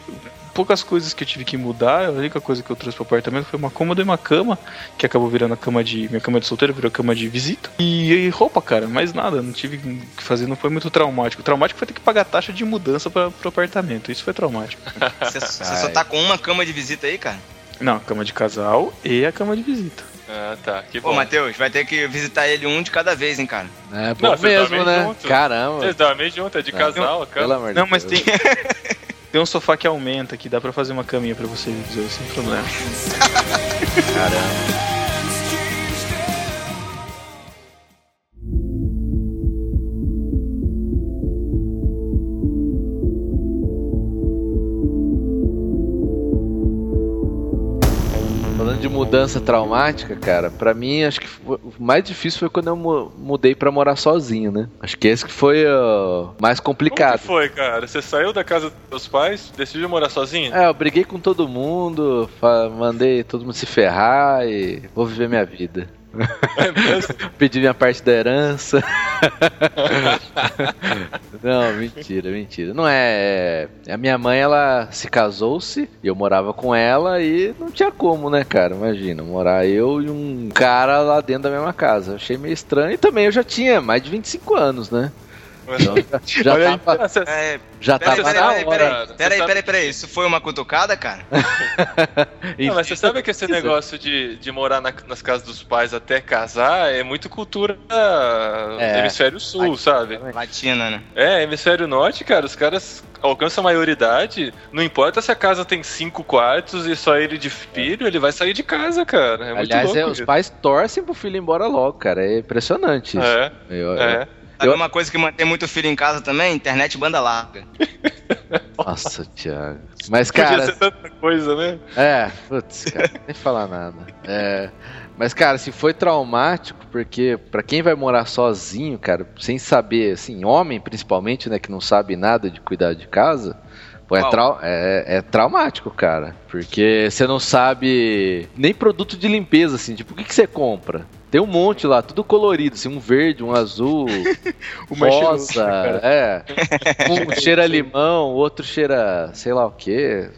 poucas coisas que eu tive que mudar, a única coisa que eu trouxe pro apartamento foi uma cômoda e uma cama, que acabou virando a cama de. Minha cama de solteiro virou cama de visita. E, e roupa, cara, mais nada. Não tive o que fazer, não foi muito traumático. O traumático foi ter que pagar taxa de mudança pra, pro apartamento. Isso foi traumático. Você, só tá com uma cama de visita aí, cara? Não, a cama de casal e a cama de visita. Ah, tá. Que bom. Matheus, vai ter que visitar ele um de cada vez, hein, cara. É bom Não, mesmo, né? junto. Caramba. Vocês dormem junto, é de Não, casal, a Pelo cama. amor de Não, mas tem. Tem um sofá que aumenta, que dá pra fazer uma caminha pra você, sem problema. Caramba. Falando de mudança traumática, cara, pra mim acho que o mais difícil foi quando eu mu- mudei pra morar sozinho, né? Acho que esse que foi o mais Como complicado. que foi, cara? Você saiu da casa dos seus pais, decidiu morar sozinho? É, eu briguei com todo mundo, mandei todo mundo se ferrar e vou viver minha vida. É mesmo? Pedi minha parte da herança. Não, mentira, mentira. Não é. é- A minha mãe, ela se casou-se e eu morava com ela e não tinha como, né, cara? Imagina, morar eu e um cara lá dentro da mesma casa. Achei meio estranho e também eu já tinha mais de 25 anos, né? Então já, já Olha aí, tava, você- É, já peraí, tava peraí, na peraí, hora. peraí, peraí, peraí, peraí, isso foi uma cutucada, cara? Não, mas você sabe que esse negócio de, de morar na- nas casas dos pais até casar é muito cultura É. hemisfério sul, sabe? Latina, né? É, hemisfério norte, cara, os caras alcançam a maioridade, não importa se a casa tem cinco quartos e só ele de filho, ele vai sair de casa, cara. É muito Aliás, louco é, os pais torcem pro filho ir embora logo, cara. É impressionante isso. É, Eu- eu- é. Sabe Eu- uma coisa que mantém muito filho em casa também? Internet banda larga. Nossa, Thiago. Mas, Podia cara, ser tanta coisa, né? É, putz, cara, nem falar nada. É, mas, cara, assim, foi traumático, porque pra quem vai morar sozinho, cara, sem saber, assim, homem principalmente, né, que não sabe nada de cuidar de casa, pô, é, trau- é- é traumático, cara. Porque você não sabe nem produto de limpeza, assim, tipo, o que, que você compra? Tem um monte lá, tudo colorido, assim, um verde, um azul, cheiroso, rosa, cara. é. Um cheira limão, o outro cheira sei lá o quê.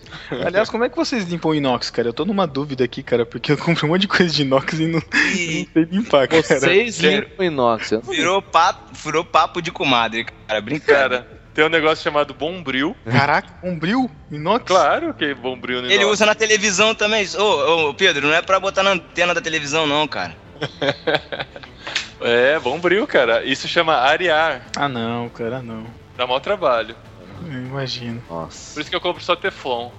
Aliás, como é que vocês limpam inox, cara? Eu tô numa dúvida aqui, cara, porque eu compro um monte de coisa de inox e não, não E sei limpar, cara. Vocês limpam inox. não virou papo, virou papo de comadre, cara. Brincadeira. Tem um negócio chamado Bombril. Caraca, bombril? Inox? Claro que é Bombril no Ele usa na televisão também. Ô, ô, Pedro, não é pra botar na antena da televisão, não, cara. É, Bombril, cara. Isso chama arear. Ah, não, cara, não. Dá mau trabalho. Eu imagino. Nossa. Por isso que eu compro só Teflon.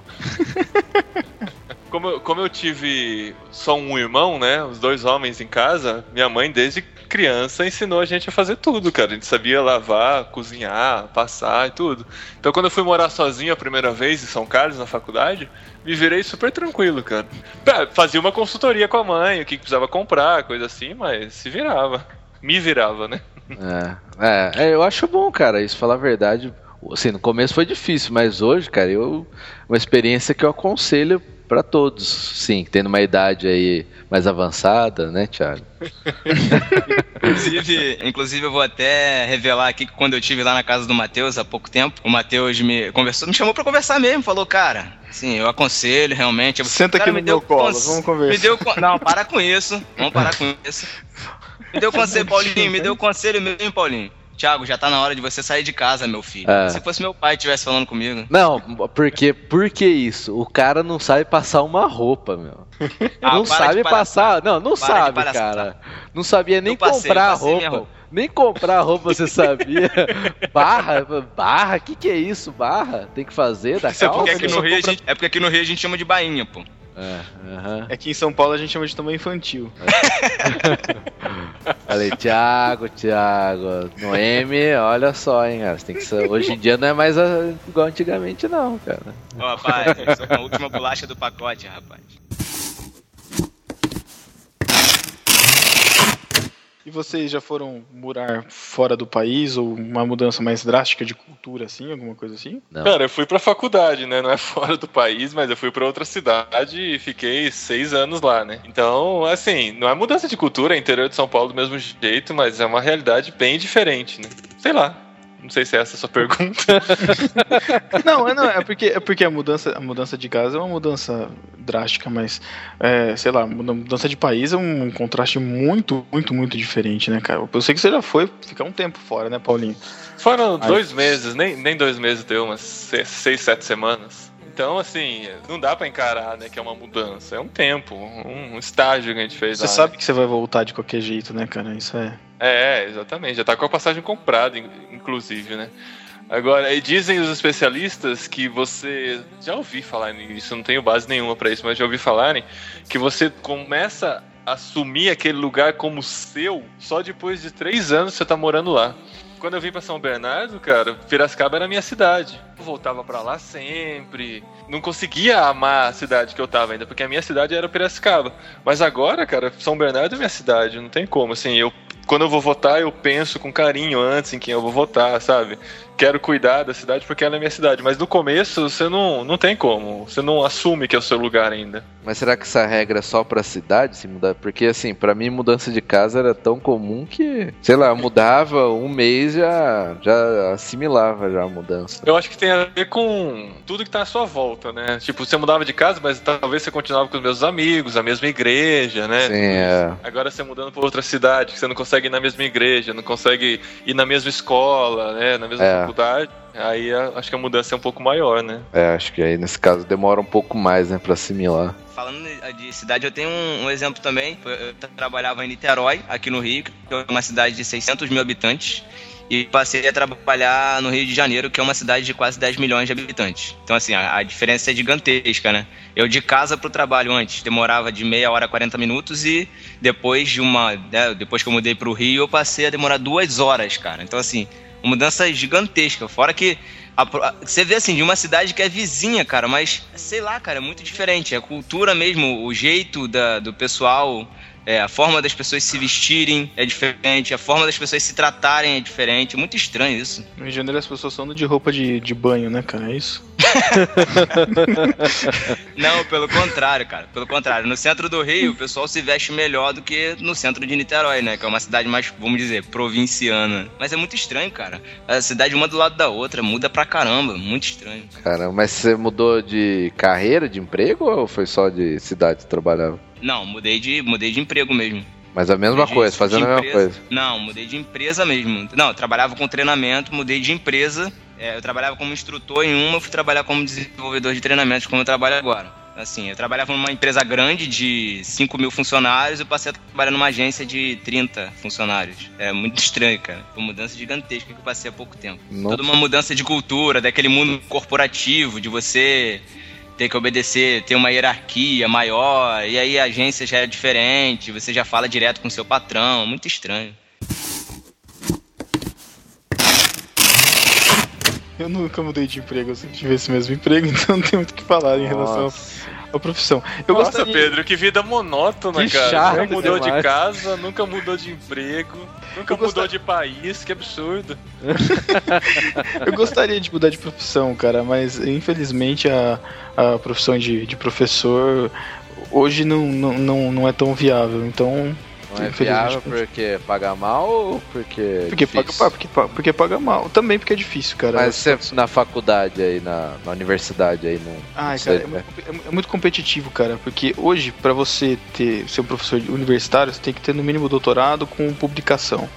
como, eu, como eu tive só um irmão, né? Os dois homens em casa, minha mãe, desde criança, ensinou a gente a fazer tudo, cara. A gente sabia lavar, cozinhar, passar e tudo. Então, quando eu fui morar sozinho a primeira vez em São Carlos, na faculdade, me virei super tranquilo, cara. Fazia uma consultoria com a mãe, o que precisava comprar, coisa assim, mas se virava. Me virava, né? É, é, é, eu acho bom, cara, isso falar a verdade. Assim, no começo foi difícil, mas hoje, cara, eu uma experiência que eu aconselho pra todos, sim, tendo uma idade aí mais avançada, né, Thiago? Inclusive, inclusive, eu vou até revelar aqui que quando eu tive lá na casa do Matheus há pouco tempo, o Matheus me conversou, me chamou pra conversar mesmo, falou, cara, sim, eu aconselho realmente. Senta Cara, aqui me no deu meu colo, cons- vamos conversar. Me deu con- Não, para com isso. Vamos parar com isso. Me deu conselho, Paulinho, me deu conselho mesmo, Paulinho. Tiago, já tá na hora de você sair de casa, meu filho. É. Se fosse meu pai que estivesse falando comigo. Não, porque por que isso? O cara não sabe passar uma roupa, meu. Ah, não sabe passar, não, não Para sabe, cara. Não sabia nem passei, comprar passei roupa. roupa. Nem comprar roupa você sabia. barra, barra, que que é isso? Barra? Tem que fazer da Isso é calça? Porque aqui no Rio a compra- gente, é porque aqui no Rio a gente chama de bainha, pô. É, aham. Aqui em São Paulo a gente chama de tamanho infantil. Falei, Thiago, Thiago, Noemi, olha só, hein, cara. você Tem que ser... Hoje em dia não é mais igual antigamente, não, cara. Ó, rapaz, eu sou a última bolacha do pacote, rapaz. E vocês já foram morar fora do país ou uma mudança mais drástica de cultura, assim, alguma coisa assim? Não. Cara, eu fui pra faculdade, né? Não é fora do país, mas eu fui pra outra cidade e fiquei seis anos lá, né? Então, assim, não é mudança de cultura, é interior de São Paulo do mesmo jeito, mas é uma realidade bem diferente, né? Sei lá. Não sei se é essa a sua pergunta. Não, é, não, é porque, é porque a, mudança, a mudança de casa é uma mudança drástica, mas, é, sei lá, muda- mudança de país é um contraste muito, muito, muito diferente, né, cara? Eu sei que você já foi ficar um tempo fora, né, Paulinho? Foram Ai. dois meses, nem, nem dois meses deu, umas seis, seis, sete semanas. Então, assim, não dá pra encarar, né, que é uma mudança. É um tempo, um, um estágio que a gente fez Você lá. né? sabe que você vai voltar de qualquer jeito, né, cara? Isso é. É, exatamente. Já tá com a passagem comprada, in- inclusive, né? Agora, dizem os especialistas que você. Já ouvi falar nisso, não tenho base nenhuma pra isso, mas já ouvi falarem que você começa a assumir aquele lugar como seu só depois de três anos você tá morando lá. Quando eu vim pra São Bernardo, cara, Piracicaba era minha cidade. Eu voltava pra lá sempre. Não conseguia amar a cidade que eu tava ainda, porque a minha cidade era Piracicaba. Mas agora, cara, São Bernardo é minha cidade, não tem como. Assim, eu quando eu vou votar, eu penso com carinho antes em quem eu vou votar, sabe? Quero cuidar da cidade porque ela é minha cidade. Mas no começo você não, não tem como. Você não assume que é o seu lugar ainda. Mas será que essa regra é só pra cidade se mudar? Porque assim, pra mim mudança de casa era tão comum que, sei lá, mudava um mês já já assimilava já a mudança. Eu acho que tem a ver com tudo que tá à sua volta, né? Tipo, você mudava de casa, mas talvez você continuava com os meus amigos, a mesma igreja, né? Sim, é. Agora você mudando pra outra cidade, que você não consegue ir na mesma igreja, não consegue ir na mesma escola, né? Na mesma É. faculdade. Aí a- acho que a mudança é um pouco maior, né? É, acho que aí nesse caso demora um pouco mais, né, pra assimilar. Falando de cidade, eu tenho um, um exemplo também. Eu, trabalhava em Niterói, aqui no Rio, que é uma cidade de 600 mil habitantes. E passei a trabalhar no Rio de Janeiro, que é uma cidade de quase 10 milhões de habitantes. Então, assim, a, a diferença é gigantesca, né? Eu de casa pro trabalho antes demorava de meia hora a 40 minutos e depois de uma. né, depois que eu mudei pro Rio, eu passei a demorar duas horas, cara. Então, assim, uma mudança gigantesca. Fora que a a- você vê assim, de uma cidade que é vizinha, cara, mas sei lá, cara, é muito diferente. A cultura mesmo, o jeito da, do pessoal, é, a forma das pessoas se vestirem é diferente, a forma das pessoas se tratarem é diferente. Muito estranho isso. No Rio de Janeiro as pessoas são de roupa de, de banho, né, cara? É isso? Não, pelo contrário, cara. Pelo contrário. No centro do Rio, o pessoal se veste melhor do que no centro de Niterói, né? Que é uma cidade mais, vamos dizer, provinciana. Mas é muito estranho, cara. A cidade uma do lado da outra muda pra caramba. Muito estranho. Cara, mas você mudou de carreira, de emprego ou foi só de cidade que você trabalhava? Não, mudei de, mudei de emprego mesmo. Mas a mesma Mudei de- coisa, fazendo de a mesma coisa. Não, mudei de empresa mesmo. Não, eu trabalhava com treinamento, mudei de empresa. É, eu trabalhava como instrutor em uma, fui trabalhar como desenvolvedor de treinamentos, como eu trabalho agora. Assim, eu trabalhava numa empresa grande de 5 mil funcionários e passei a trabalhar numa agência de 30 funcionários. É muito estranho, cara. Foi uma mudança gigantesca que eu passei há pouco tempo. Nossa. Toda uma mudança de cultura, daquele mundo corporativo, de você ter que obedecer, ter uma hierarquia maior, e aí a agência já é diferente, você já fala direto com seu patrão, muito estranho. Eu nunca mudei de emprego, eu sempre tive esse mesmo emprego, então não tem muito o que falar em relação Nossa. à profissão. Eu Nossa, gostaria... Pedro, que vida monótona, Que cara. chato nunca mudou de demais. casa, nunca mudou de emprego, nunca Eu mudou gostar- de país, que absurdo. Eu gostaria de mudar de profissão, cara, mas infelizmente a, a profissão de, de professor hoje não, não, não, não é tão viável. Então. Não é viável porque paga mal ou porque. é Porque paga, difícil? porque, porque paga mal. Também porque é difícil, cara. Mas você na faculdade aí, na, na universidade aí, não. Ai, não sei, cara, é, né? muito, é muito competitivo, cara, porque hoje, pra você ter ser um professor universitário, você tem que ter no mínimo doutorado com publicação.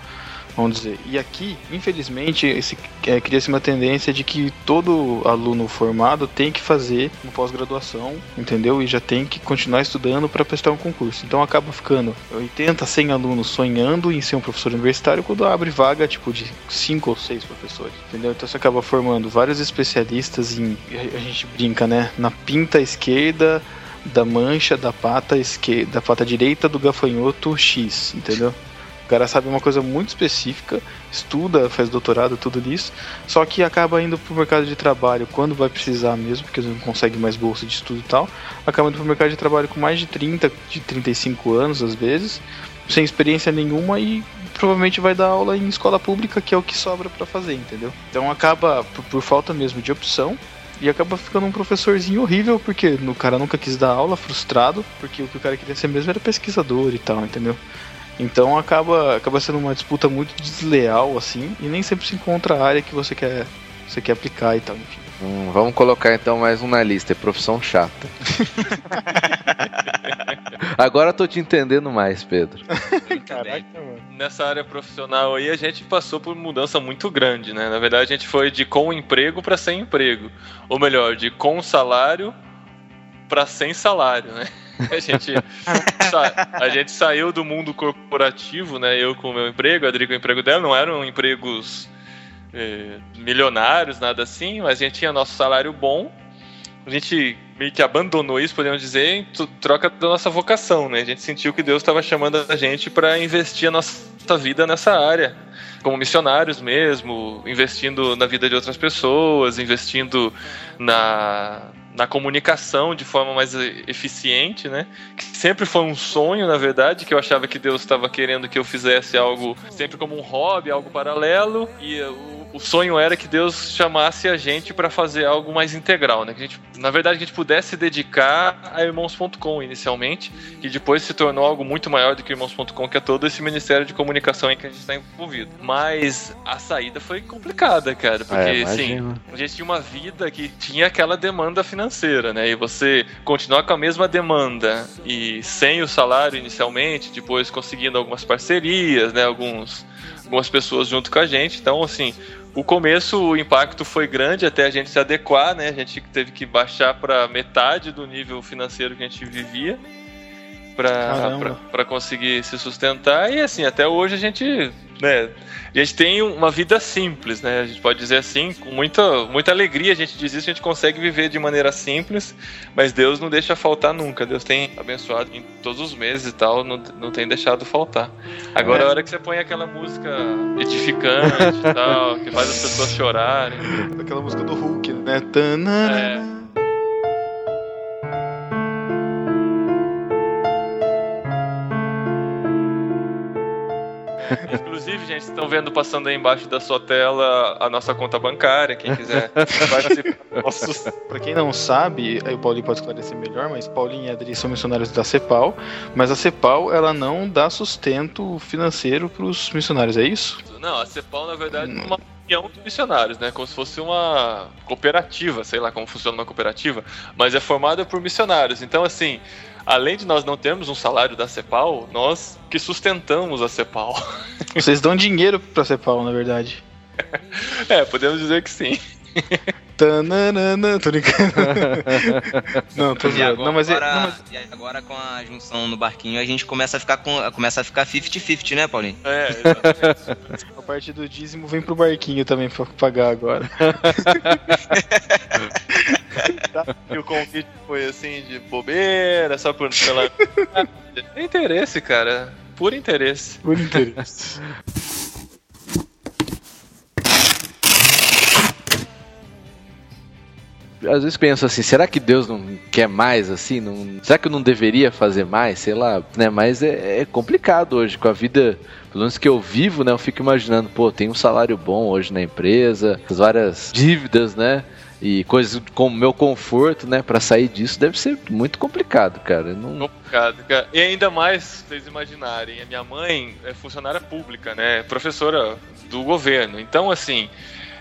Vamos dizer. E aqui, infelizmente, esse, é, cria-se uma tendência de que todo aluno formado tem que fazer uma pós-graduação, entendeu? E já tem que continuar estudando para prestar um concurso. Então acaba ficando 80, 100 alunos sonhando em ser um professor universitário quando abre vaga tipo de 5 ou 6 professores, entendeu? Então você acaba formando vários especialistas em. A gente brinca, né? Na pinta esquerda da mancha da pata esquerda, da pata direita do gafanhoto X, entendeu? O cara sabe uma coisa muito específica, estuda, faz doutorado, tudo nisso, só que acaba indo pro mercado de trabalho quando vai precisar mesmo, porque não consegue mais bolsa de estudo e tal, acaba indo pro mercado de trabalho com mais de 30, de 35 anos às vezes, sem experiência nenhuma e provavelmente vai dar aula em escola pública, que é o que sobra para fazer, entendeu? Então acaba, por, por falta mesmo de opção, e acaba ficando um professorzinho horrível, porque o cara nunca quis dar aula, frustrado, porque o que o cara queria ser mesmo era pesquisador e tal, entendeu? Então acaba, acaba sendo uma disputa muito desleal, assim, e nem sempre se encontra a área que você quer, você quer aplicar e tal, enfim. Hum, vamos colocar então mais um na lista, é profissão chata. Agora eu tô te entendendo mais, Pedro. Caraca, mano. Nessa área profissional aí, a gente passou por mudança muito grande, né? Na verdade, a gente foi de com emprego para sem emprego. Ou melhor, de com salário para sem salário, né? A gente, a gente saiu do mundo corporativo, né? Eu com o meu emprego, a Adri com o emprego dela, não eram empregos eh, milionários, nada assim, mas a gente tinha nosso salário bom. A gente meio que abandonou isso, podemos dizer, em tro- troca da nossa vocação, né? A gente sentiu que Deus estava chamando a gente para investir a nossa vida nessa área, como missionários mesmo, investindo na vida de outras pessoas, investindo na, na comunicação de forma mais eficiente, né? Que sempre foi um sonho, na verdade, que eu achava que Deus estava querendo que eu fizesse algo sempre como um hobby, algo paralelo, e o, o sonho era que Deus chamasse a gente para fazer algo mais integral, né? Que a gente, na verdade, que a gente pudesse dedicar a irmãos.com inicialmente, que depois se tornou algo muito maior do que irmãos.com, que é todo esse ministério de comunicação em que a gente está envolvido. Mas a saída foi complicada, cara, porque É, assim, a gente tinha uma vida que tinha aquela demanda financeira, né? E você continuar com a mesma demanda e sem o salário inicialmente, depois conseguindo algumas parcerias, né? Alguns, algumas pessoas junto com a gente. Então, assim, o começo, o impacto foi grande até a gente se adequar, né? A gente teve que baixar para metade do nível financeiro que a gente vivia. Para conseguir se sustentar e assim até hoje a gente né a gente tem uma vida simples né a gente pode dizer assim com muita muita alegria a gente diz isso a gente consegue viver de maneira simples mas Deus não deixa faltar nunca Deus tem abençoado em todos os meses e tal não, não tem deixado faltar agora É. a hora que você põe aquela música edificante e tal que faz as pessoas chorarem Aquela música do Hulk, né? Tanana. É. Inclusive, gente, vocês estão vendo passando aí embaixo da sua tela a nossa conta bancária. Quem quiser participar nossos. Pra quem não sabe, aí o Paulinho pode esclarecer melhor, mas Paulinho e Adri são missionários da CEPAL, mas a CEPAL ela não dá sustento financeiro pros missionários, é isso? Não, a CEPAL, na verdade, é uma união de missionários, né? Como se fosse uma cooperativa, sei lá como funciona uma cooperativa, mas é formada por missionários. Então, assim, além de nós não termos um salário da CEPAL, nós que sustentamos a CEPAL. Vocês dão dinheiro pra CEPAL, na verdade. É, podemos dizer que sim. Tananana, tô brincando. não, tô E zoando. agora, Não, mas, não, mas e agora com a junção no barquinho a gente começa a ficar com começa a ficar 50-50, né, Paulinho? É, exatamente. a parte do dízimo vem pro barquinho também pra pagar agora. E o convite foi assim de bobeira, só por pela. Interesse, cara. Por interesse. Por interesse. Às vezes penso assim, será que Deus não quer mais assim? Não, será que eu não deveria fazer mais? Sei lá, né? Mas é, é complicado hoje com a vida, pelo menos que eu vivo, né? Eu fico imaginando, pô, tem um salário bom hoje na empresa, várias dívidas, né? E coisas como meu conforto, né? Pra sair disso deve ser muito complicado, cara. Não... Complicado, cara. E ainda mais, vocês imaginarem, a minha mãe é funcionária pública, né? Professora do governo. Então, assim,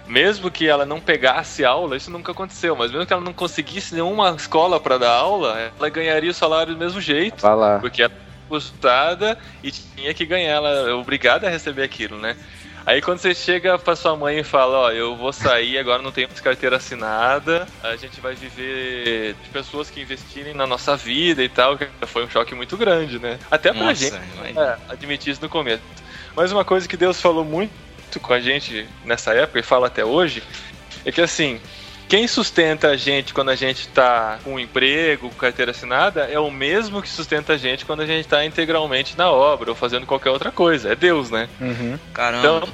mesmo que ela não pegasse aula, isso nunca aconteceu, mas mesmo que ela não conseguisse nenhuma escola para dar aula, ela ganharia o salário do mesmo jeito. Vai lá. Porque ela era custada e tinha que ganhar, ela é obrigada a receber aquilo, né? Aí quando você chega pra sua mãe e fala, ó, eu vou sair, agora não tenho mais carteira assinada, a gente vai viver de pessoas que investirem na nossa vida e tal, que foi um choque muito grande, né? Até pra Nossa, gente é, admitir isso no começo. Mas uma coisa que Deus falou muito com a gente nessa época e fala até hoje é que assim, quem sustenta a gente quando a gente tá com um emprego, com carteira assinada, é o mesmo que sustenta a gente quando a gente tá integralmente na obra ou fazendo qualquer outra coisa. É Deus, né? Uhum. Caramba. Então,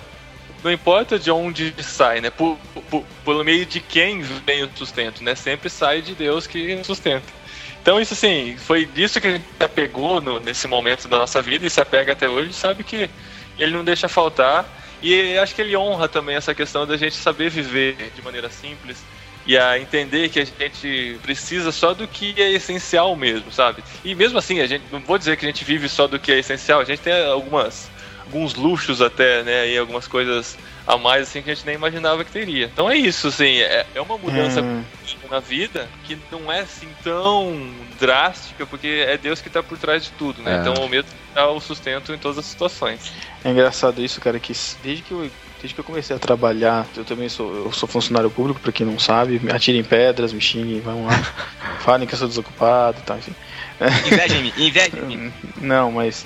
não importa de onde sai, né? Por, por, pelo meio de quem vem o sustento, né? Sempre sai de Deus que sustenta. Então, isso assim, foi disso que a gente se apegou no, nesse momento da nossa vida e se apega até hoje, sabe que ele não deixa faltar. E acho que ele honra também essa questão da gente saber viver de maneira simples e a entender que a gente precisa só do que é essencial mesmo, sabe? E mesmo assim, a gente não vou dizer que a gente vive só do que é essencial, a gente tem algumas alguns luxos até, né, e algumas coisas a mais assim que a gente nem imaginava que teria. Então é isso, assim, é, é uma mudança hum. na vida que não é assim tão drástica, porque é Deus que está por trás de tudo, né? É. Então o medo dá o sustento em todas as situações. É engraçado isso, cara, que desde que eu desde que eu comecei a trabalhar, eu também sou, eu sou funcionário público, para quem não sabe, me atirem pedras, me xinguem, vão lá, falem que eu sou desocupado e tal, enfim. Inveja-me, inveja-me. Não, mas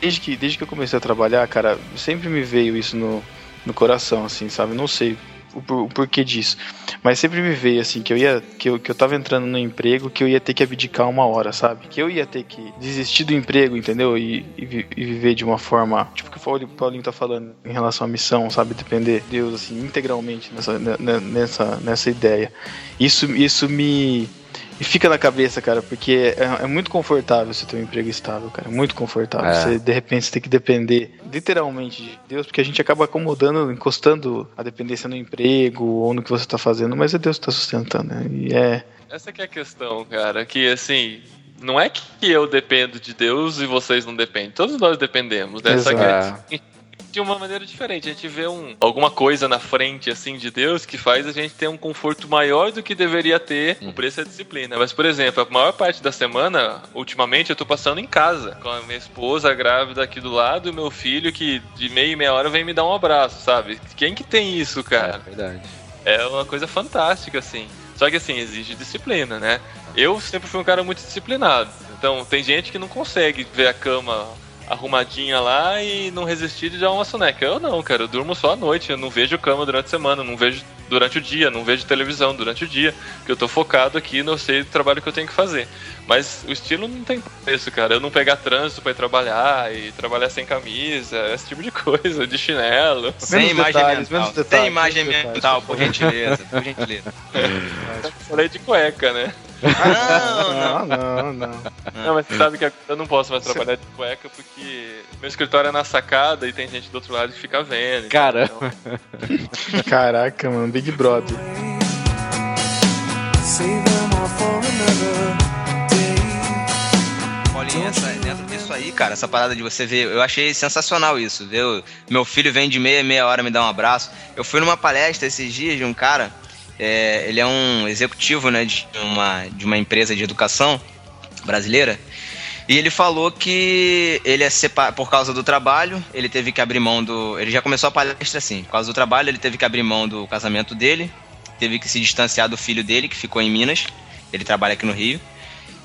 desde que, desde que eu comecei a trabalhar, cara, sempre me veio isso no, no coração, assim, sabe? Não sei o, o, porquê disso. Mas sempre me veio assim que eu ia que eu, que eu tava entrando no emprego que eu ia ter que abdicar uma hora, sabe? Que eu ia ter que desistir do emprego, entendeu? E, e, e viver de uma forma, tipo que o Paulinho tá falando em relação à missão, sabe? Depender de Deus assim integralmente nessa nessa nessa ideia. Isso isso me e fica na cabeça, cara, porque é, é, muito confortável você ter um emprego estável, cara. Muito confortável. É. Você, de repente, você tem que depender literalmente de Deus, porque a gente acaba acomodando, encostando a dependência no emprego ou no que você tá fazendo, mas é Deus que tá sustentando, né? E é. Essa que é a questão, cara, que assim, não é que eu dependo de Deus e vocês não dependem. Todos nós dependemos, né? Só que de uma maneira diferente. A gente vê um, alguma coisa na frente, assim, de Deus que faz a gente ter um conforto maior do que deveria ter. Hum. O preço é disciplina. Mas, por exemplo, a maior parte da semana, ultimamente, eu tô passando em casa. Com a minha esposa grávida aqui do lado e meu filho que de meia e meia hora vem me dar um abraço, sabe? Quem que tem isso, cara? É verdade. É uma coisa fantástica, assim. Só que, assim, exige disciplina, né? Eu sempre fui um cara muito disciplinado. Então, tem gente que não consegue ver a cama arrumadinha lá e não resistir de dar uma soneca. Eu não, cara, eu durmo só à noite, eu não vejo cama durante a semana, não vejo durante o dia, não vejo televisão durante o dia, porque eu tô focado aqui no sei do trabalho que eu tenho que fazer. Mas o estilo não tem preço, cara. Eu não pegar trânsito para ir trabalhar e trabalhar sem camisa, esse tipo de coisa, de chinelo. Sem imagem detalhes, mental. Detalhes, sem imagem mental, por gentileza, por gentileza. Falei de cueca, né? Ah, não, não, não, não. Não, mas você sabe que eu não posso mais trabalhar de cueca porque meu escritório é na sacada e tem gente do outro lado que fica vendo. Cara. Então... Caraca, mano, Big Brother. Paulinho, essa, dentro disso aí, cara, essa parada de você ver, eu achei sensacional isso, viu? Meu filho vem de meia, meia hora me dar um abraço. Eu fui numa palestra esses dias de um cara é, ele é um executivo né, de, uma, de uma empresa de educação brasileira. E ele falou que ele é por causa do trabalho, ele teve que abrir mão do. Ele já começou a palestra assim. Por causa do trabalho, ele teve que abrir mão do casamento dele, teve que se distanciar do filho dele, que ficou em Minas. Ele trabalha aqui no Rio.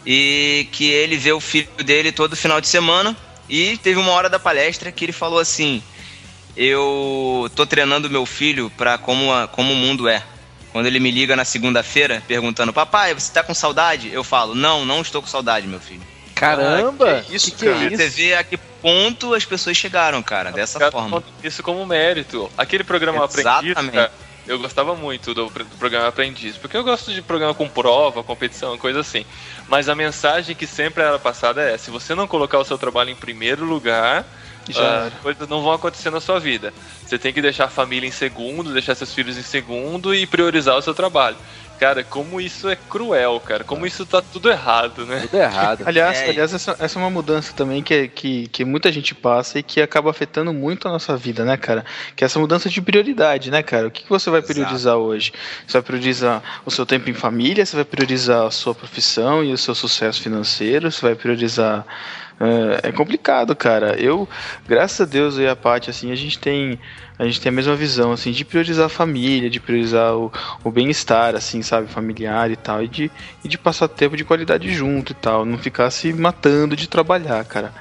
E que ele vê o filho dele todo final de semana. E teve uma hora da palestra que ele falou assim: Eu tô treinando meu filho para como, como o mundo é. Quando ele me liga na segunda-feira perguntando: Papai, você tá com saudade? Eu falo: Não, não estou com saudade, meu filho. Caramba! Ah, que isso, que cara? Que é Você vê a que ponto as pessoas chegaram, cara, dessa cara forma. Isso como mérito. Aquele programa Exatamente. Aprendiz, eu gostava muito do, do, programa Aprendiz, porque eu gosto de programa com prova, competição, coisa assim. Mas a mensagem que sempre era passada é: se você não colocar o seu trabalho em primeiro lugar, já uh, coisas não vão acontecer na sua vida. Você tem que deixar a família em segundo, deixar seus filhos em segundo e priorizar o seu trabalho. Cara, como isso é cruel, cara. Como isso tá tudo errado, né? Tudo errado. aliás, é. aliás essa, essa, é uma mudança também que, que, que muita gente passa e que acaba afetando muito a nossa vida, né, cara? Que é essa mudança de prioridade, né, cara? O que, que você vai priorizar Exato. hoje? Você vai priorizar o seu tempo em família? Você vai priorizar a sua profissão e o seu sucesso financeiro? Você vai priorizar é, é, complicado, cara. Eu, graças a Deus e a Paty, assim, a gente tem a gente tem a mesma visão, assim, de priorizar a família, de priorizar o, o bem-estar, assim, sabe, familiar e tal, e de, e de passar tempo de qualidade junto e tal, não ficar se matando de trabalhar, cara.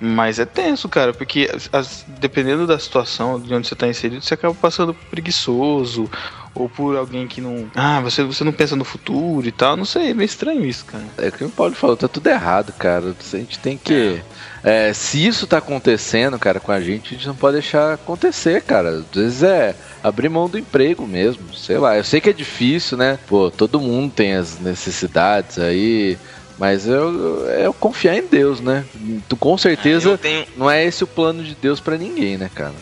Mas é tenso, cara, porque as, dependendo da situação de onde você está inserido, você acaba passando por preguiçoso ou por alguém que não. Ah, você, você não pensa no futuro e tal. Não sei, é meio estranho isso, cara. É o que o Paulo falou, tá tudo errado, cara. A gente tem que. É, se isso tá acontecendo, cara, com a gente, a gente não pode deixar acontecer, cara. Às vezes é abrir mão do emprego mesmo, sei lá. Eu sei que é difícil, né? Pô, todo mundo tem as necessidades aí. Mas eu, eu confiar em Deus, né? Tu com certeza tenho... não é esse o plano de Deus para ninguém, né, cara?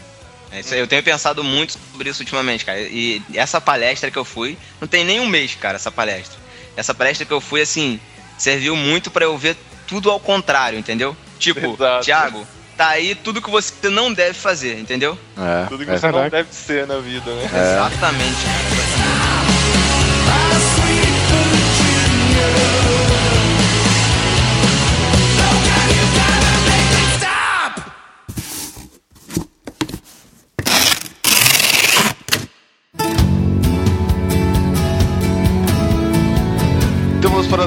É isso aí, eu tenho pensado muito sobre isso ultimamente, cara. E essa palestra que eu fui, não tem nem um mês, cara, essa palestra. Essa palestra que eu fui, assim, serviu muito para eu ver tudo ao contrário, entendeu? Tipo, Exato. Thiago, tá aí tudo que você não deve fazer, entendeu? É, Tudo que é. você não Caraca. deve ser na vida, né? Exatamente, cara. Então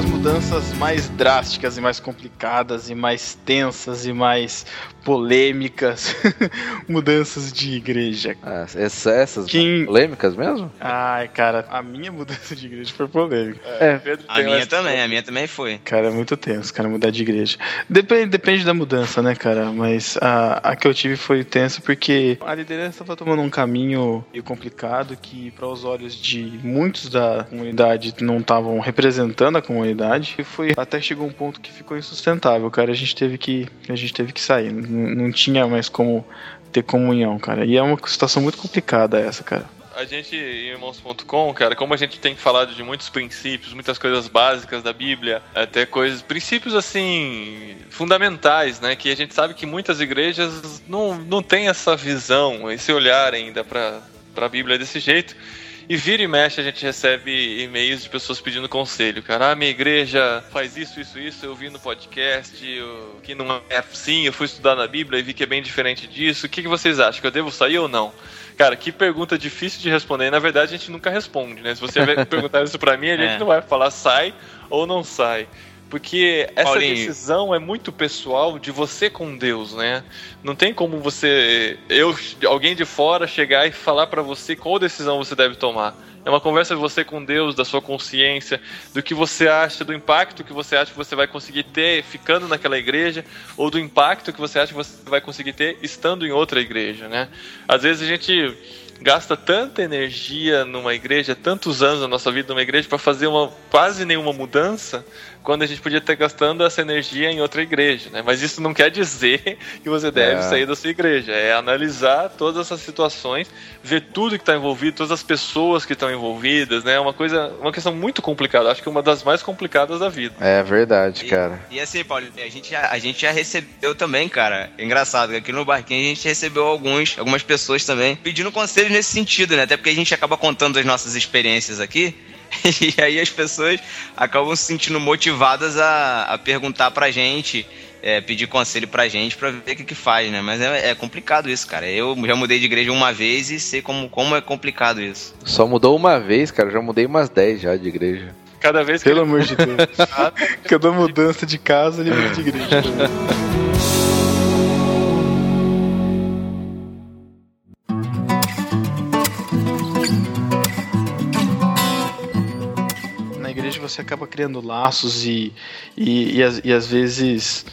vamos para as mudanças mais drásticas e mais complicadas e mais tensas e mais polêmicas. mudanças de igreja. Ah, essa- essas Quem- polêmicas mesmo? Ai, cara, a minha mudança de igreja foi polêmica. É. Pedro A minha também, a minha também foi. Cara, é muito tenso, cara, mudar de igreja. Depende, depende da mudança, né, cara? Mas a, a que eu tive foi tensa porque a liderança estava tomando um caminho meio complicado que, para os olhos de muitos da comunidade, não estavam representando a comunidade. E foi até chegou um ponto que ficou insustentável, cara. A gente teve que, a gente teve que sair. Não, não tinha mais como ter comunhão, cara. E é uma situação muito complicada essa, cara. A gente, irmãos.com, cara, como a gente tem falado de muitos princípios, muitas coisas básicas da Bíblia, até coisas, princípios assim, fundamentais, né? Que a gente sabe que muitas igrejas não, não têm essa visão, esse olhar ainda para a Bíblia desse jeito. E vira e mexe a gente recebe e-mails de pessoas pedindo conselho, cara. Ah, minha igreja faz isso, isso, isso, eu vi no podcast, eu- que não é assim, eu fui estudar na Bíblia e vi que é bem diferente disso. O que, que vocês acham? Que eu devo sair ou não? Cara, que pergunta difícil de responder. E, na verdade, a gente nunca responde, né? Se você perguntar isso pra mim, a gente É. não vai falar sai ou não sai. Porque essa Paulinho. decisão é muito pessoal de você com Deus, né? Não tem como você, eu, alguém de fora chegar e falar pra você qual decisão você deve tomar. É uma conversa de você com Deus, da sua consciência, do que você acha, do impacto que você acha que você vai conseguir ter ficando naquela igreja, ou do impacto que você acha que você vai conseguir ter estando em outra igreja, né? Às vezes a gente gasta tanta energia numa igreja, tantos anos da nossa vida numa igreja para fazer uma quase nenhuma mudança, quando a gente podia estar gastando essa energia em outra igreja, né? Mas isso não quer dizer que você deve É. sair da sua igreja, é analisar todas essas situações, ver tudo que está envolvido, todas as pessoas que estão envolvidas, né? É uma coisa, uma questão muito complicada, acho que uma das mais complicadas da vida. É verdade, cara. E, e assim, Paulo, a gente, já, a gente já recebeu também, cara. É engraçado, que aqui no barquinho a gente recebeu alguns, algumas pessoas também pedindo conselhos nesse sentido, né? Até porque a gente acaba contando as nossas experiências aqui. E aí as pessoas acabam se sentindo motivadas a, a perguntar pra gente, é, pedir conselho pra gente pra ver o que, que faz, né? Mas é, é complicado isso, cara. Eu já mudei de igreja uma vez e sei como, como é complicado isso. Só mudou uma vez, cara. Eu já mudei umas 10 já de igreja. Cada vez que Pelo ele amor de Deus. Cada mudança de casa, ele muda de igreja. você acaba criando laços e, e, e, às, e às vezes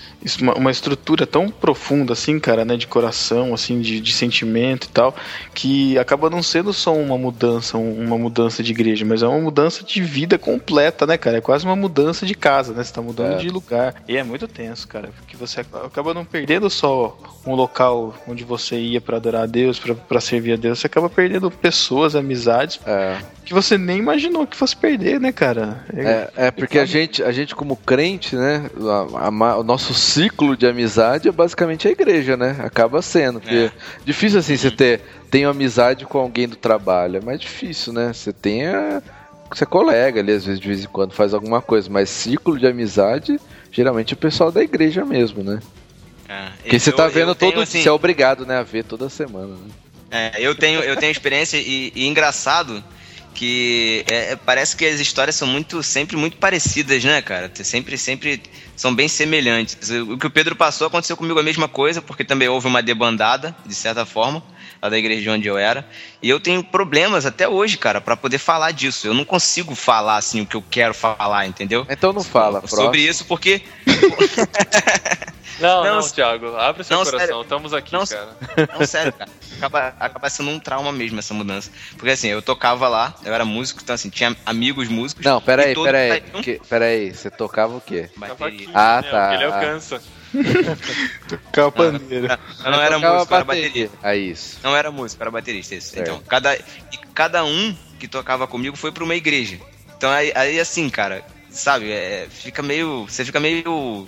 uma, uma estrutura tão profunda assim, cara, né, de coração, assim, de, de sentimento e tal, que acaba não sendo só uma mudança, um- uma mudança de igreja, mas é uma mudança de vida completa, né, cara? É quase uma mudança de casa, né? Você tá mudando É. de lugar. E é muito tenso, cara, porque você acaba não perdendo só um local onde você ia pra adorar a Deus, pra pra servir a Deus, você acaba perdendo pessoas, amizades É, que você nem imaginou que fosse perder, né, cara? é, é porque a gente, a gente como crente, né? a- a o nosso ciclo de amizade é basicamente a igreja, né? Acaba sendo. Porque É. difícil assim você ter. Tenho amizade com alguém do trabalho. É mais difícil, né? Você tem a. Você é colega ali, às vezes, de vez em quando faz alguma coisa, mas ciclo de amizade, geralmente é o pessoal da igreja mesmo, né? É, Porque você eu- tá vendo tenho, todo assim, Você é obrigado, né, a ver toda semana, né? É, eu tenho, eu tenho experiência e, e engraçado que é, é, parece que as histórias são muito, sempre muito parecidas, né, cara? Sempre, sempre são bem semelhantes. O que o Pedro passou aconteceu comigo a mesma coisa, porque também houve uma debandada, de certa forma, lá da igreja de onde eu era. E eu tenho problemas até hoje, cara, pra poder falar disso. Eu não consigo falar assim o que eu quero falar, entendeu? Então não fala, Sobre próximo. isso, porque Não, Não, não, Thiago, abre seu não, coração, sério. estamos aqui, Não, cara. Não, sério, cara. Acaba, acaba sendo um trauma mesmo essa mudança. Porque assim, eu tocava lá, eu era músico, então assim, tinha amigos músicos. Não, peraí, peraí. Peraí, você tocava o quê? Bateria. Ah, né, tá. Ele Ah. alcança. Tocava pandeiro. Não, não era Tocava músico, era bateria. É isso. Não era músico, era baterista. Isso. Certo. Então, cada, e cada um que tocava comigo foi pra uma igreja. Então aí, aí assim, cara, sabe, é, fica meio. Você fica meio.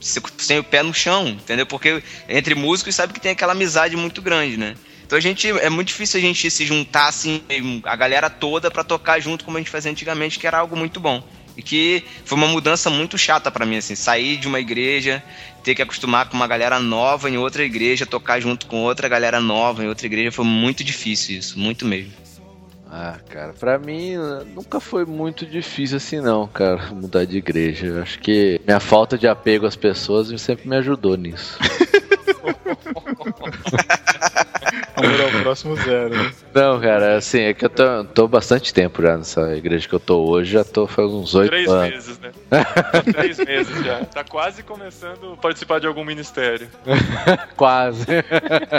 se- Sem o pé no chão, entendeu? Porque entre músicos sabe que tem aquela amizade muito grande, né? Então a gente. É muito difícil a gente se juntar assim, a galera toda pra tocar junto como a gente fazia antigamente, que era algo muito bom. E que foi uma mudança muito chata pra mim, assim, sair de uma igreja, ter que acostumar com uma galera nova em outra igreja, tocar junto com outra galera nova em outra igreja, foi muito difícil isso, muito mesmo. Ah, cara, pra mim eh, nunca foi muito difícil assim não, cara, mudar de igreja. Eu acho que minha falta de apego às pessoas sempre me ajudou nisso. Né? Não, cara, assim, é que eu tô, tô bastante tempo já nessa igreja que eu tô hoje, já tô faz uns oito Três anos. meses, né? Três meses já. Tá quase começando a participar de algum ministério. Quase.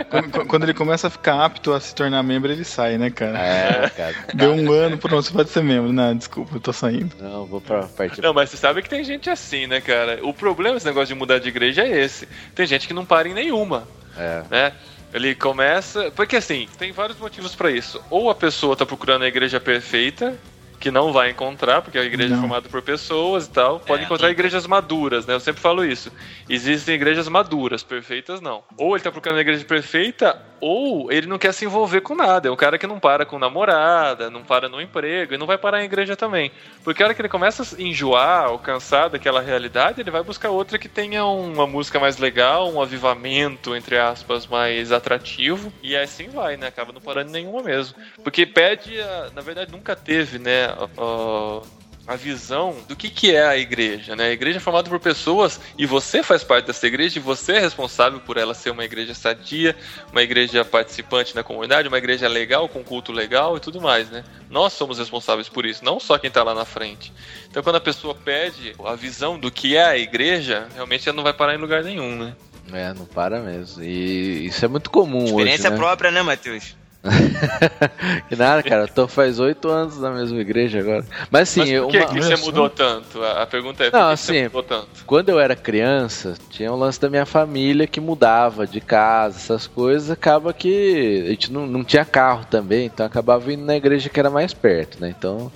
Quando, quando ele começa a ficar apto a se tornar membro, ele sai, né, cara? É, cara. Deu um ano, pronto, você pode ser membro. Não, desculpa, eu tô saindo. Não, vou pra parte. Não, mas você sabe que tem gente assim, né, cara? O problema desse negócio de mudar de igreja é esse. Tem gente que não para em nenhuma, É. né? Ele começa. Porque assim, tem vários motivos pra isso. Ou a pessoa tá procurando a igreja perfeita, que não vai encontrar, porque a igreja é Não. formada por pessoas e tal. Pode É, encontrar e- igrejas maduras, né? Eu sempre falo isso. Existem igrejas maduras, perfeitas não. Ou ele tá procurando a igreja perfeita, ou ele não quer se envolver com nada. É um cara que não para com namorada, não para no emprego, e não vai parar em igreja também. Porque a hora que ele começa a enjoar ou cansar daquela realidade, ele vai buscar outra que tenha uma música mais legal, um avivamento, entre aspas, mais atrativo. E assim vai, né? Acaba não parando em nenhuma mesmo. Porque pede, a- na verdade, nunca teve, né? A- a visão do que, que é a igreja, né? A igreja é formada por pessoas e você faz parte dessa igreja e você é responsável por ela ser uma igreja sadia, uma igreja participante na comunidade, uma igreja legal, com culto legal e tudo mais, né? Nós somos responsáveis por isso, não só quem tá lá na frente. Então quando a pessoa pede a visão do que é a igreja, realmente ela não vai parar em lugar nenhum, né? É, não para mesmo. E isso é muito comum Experiência hoje, né? própria, né, Matheus? que nada, cara. Eu tô faz oito anos na mesma igreja agora. Mas assim, Mas por eu- que, uma- que você mudou tanto? A a pergunta é, por Não, que assim, você mudou tanto? quando eu era criança, tinha um lance da minha família que mudava de casa, essas coisas. Acaba que a gente não, não tinha carro também, então acabava indo na igreja que era mais perto, né? Então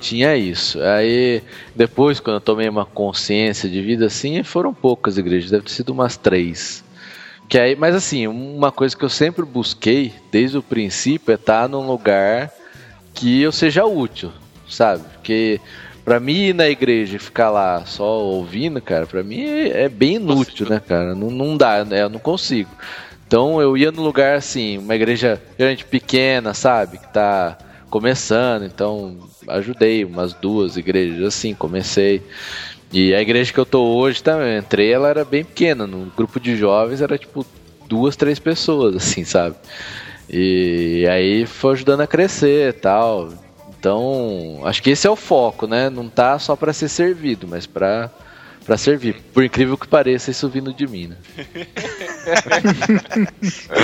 tinha isso. Aí depois, quando eu tomei uma consciência de vida assim, foram poucas igrejas, deve ter sido umas três. Que aí, mas assim, uma coisa que eu sempre busquei desde o princípio é estar num lugar que eu seja útil, sabe? Porque pra mim ir na igreja e ficar lá só ouvindo, cara, pra mim é, bem inútil, né, cara? Não, não dá, né? Eu não consigo. Então eu ia num lugar assim, uma igreja geralmente pequena, sabe? Que tá começando, então ajudei umas duas igrejas assim, comecei. E a igreja que eu tô hoje também, eu entrei, ela era bem pequena, no grupo de jovens era tipo duas, três pessoas, assim, sabe? E aí foi ajudando a crescer tal. Então, acho que esse é o foco, né? Não tá só pra ser servido, mas pra, pra servir. Por incrível que pareça, isso vindo de mim, né?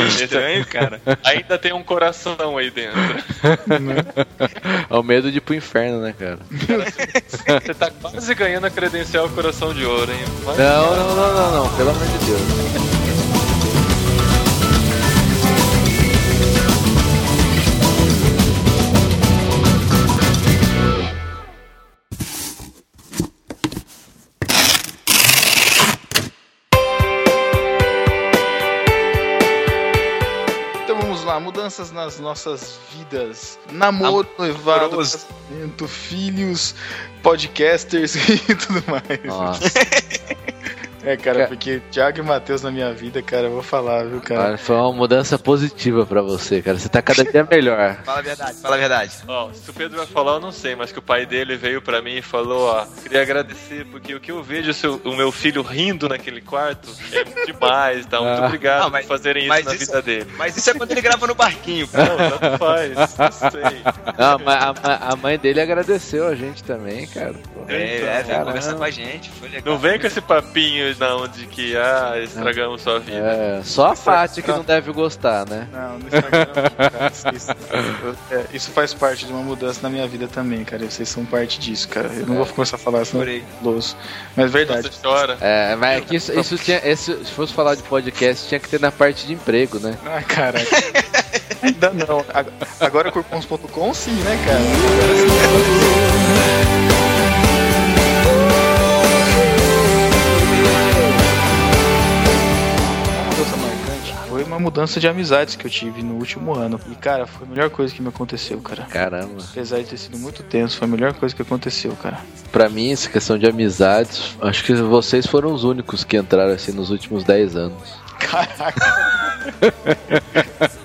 Estranho, cara. Ainda tem um coração aí dentro. É o medo de ir pro inferno, né, cara? Você tá quase ganhando a credencial Coração de Ouro, hein? Mas- Não, não, não, não, não, pelo amor de Deus. Mudanças nas nossas vidas. Namoro, noivado, casamento, filhos, podcasters e tudo mais. Nossa, É, cara, Cara. porque Thiago e Matheus na minha vida, cara, eu vou falar, viu, cara? cara, foi uma mudança positiva pra você, cara. Você tá cada dia melhor. Fala a verdade, fala a verdade. Ó, se o Pedro vai falar, eu não sei, mas que o pai dele veio pra mim e falou, ó, queria agradecer, porque o que eu vejo seu- o meu filho rindo naquele quarto é demais, tá? Muito Ah. obrigado Não, mas- por fazerem isso na isso- vida dele. Mas isso é quando ele grava no barquinho, pô. Não, tanto faz, não sei. Não, mas a, a mãe dele agradeceu a gente também, cara. Pô. É, é, veio conversar com a gente, foi legal. Não vem com esse papinho vocês na onda de que, ah, estragamos sua vida. É, só a Paty que não deve gostar, né? Não, no Instagram não, cara. Isso, é, isso faz parte de uma mudança na minha vida também, cara. Vocês são parte disso, cara. Eu não vou começar a falar, senão Chorei. louço. Mas é verdade. Você chora. É, mas é que isso, isso tinha. esse- se fosse falar de podcast, tinha que ter na parte de emprego, né? Ah, caraca. Ainda não. Ag- Agora corpons.com sim, né, cara? Agora sim. Uma mudança de amizades que eu tive no último ano. E, cara, foi a melhor coisa que me aconteceu, cara. Caramba. Apesar de ter sido muito tenso, foi a melhor coisa que aconteceu, cara. Pra mim, essa questão de amizades, acho que vocês foram os únicos que entraram assim nos últimos 10 anos. Caraca.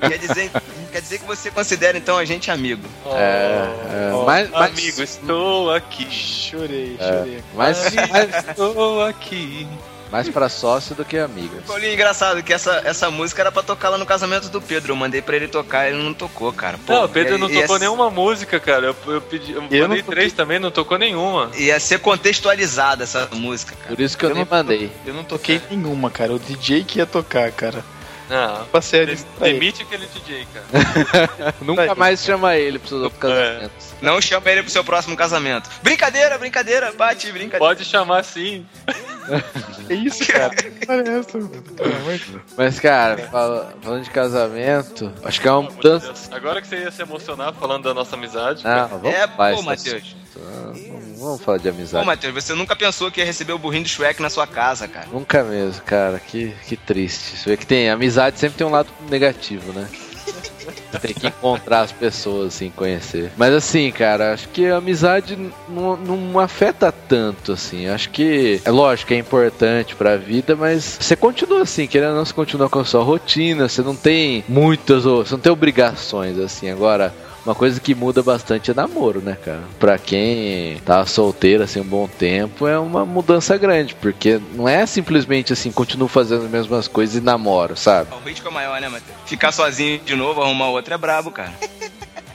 Quer dizer, quer dizer que você considera então a gente amigo. É, é, mas- mas- Amigo, estou aqui. Chorei, É. chorei. Mas, Amigo, mas estou aqui. Mais pra sócio do que amigo. Paulinho, engraçado que essa, essa música era pra tocar lá no casamento do Pedro. Eu mandei pra ele tocar, ele não tocou, cara. Pô, Não, o Pedro não tocou nenhuma música, cara. Eu, eu pedi, eu Eu mandei três também, não tocou nenhuma. Ia ser contextualizada essa música, cara. Por isso que eu, Eu nem não- mandei. Eu não toquei nenhuma, cara. O DJ que ia tocar, cara. Não. Passei a ele. Demite aquele DJ, cara. Nunca mais chama ele pros seus outros casamentos. Não chama ele pro seu próximo casamento. Brincadeira, brincadeira, bate, brincadeira. Pode chamar sim. Que isso, cara? De Deus. Mas, cara, fala- falando de casamento, acho que é uma mudança. Agora que você ia se emocionar falando da nossa amizade. Não, vamos É, pô, Matheus. Vamos falar de amizade. Matheus, você nunca pensou que ia receber o burrinho do Shrek na sua casa, cara. Nunca mesmo, cara. Que, que triste. Você vê que tem amizade sempre tem um lado negativo, né? Tem que encontrar as pessoas, assim, conhecer. Mas assim, cara, acho que a amizade não, não afeta tanto, assim. Acho que, é lógico que é importante pra vida, mas você continua assim, querendo ou não, você continua com a sua rotina, você não tem muitas, ou- você não tem obrigações, assim. Agora, uma coisa que muda bastante é namoro, né, cara? Pra quem tá solteiro, assim, um bom tempo, é uma mudança grande, porque não é simplesmente assim, continuo fazendo as mesmas coisas e namoro, sabe? O risco é maior, né, Matheus? Ficar sozinho de novo, arrumar outra é brabo, cara.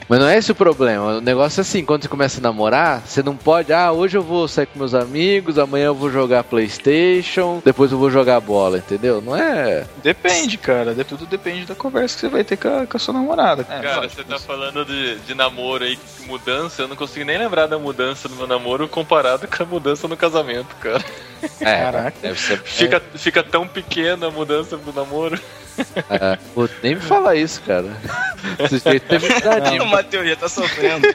Mas não é esse o problema. O negócio é assim, quando você começa a namorar, você não pode, ah, hoje eu vou sair com meus amigos, amanhã eu vou jogar Playstation, depois eu vou jogar bola, entendeu? Não é. Depende, cara. De- Tudo depende da conversa que você vai ter com a, com a sua namorada. É, Cara, lógico, você tá falando de, de namoro aí, de mudança, eu não consigo nem lembrar da mudança do meu namoro comparado com a mudança no casamento, cara. É, Caraca. deve ser. Fica, fica tão pequena a mudança do namoro. É, pô, nem me fala isso, cara. Esse jeito é verdade. O Matheus já tá sofrendo.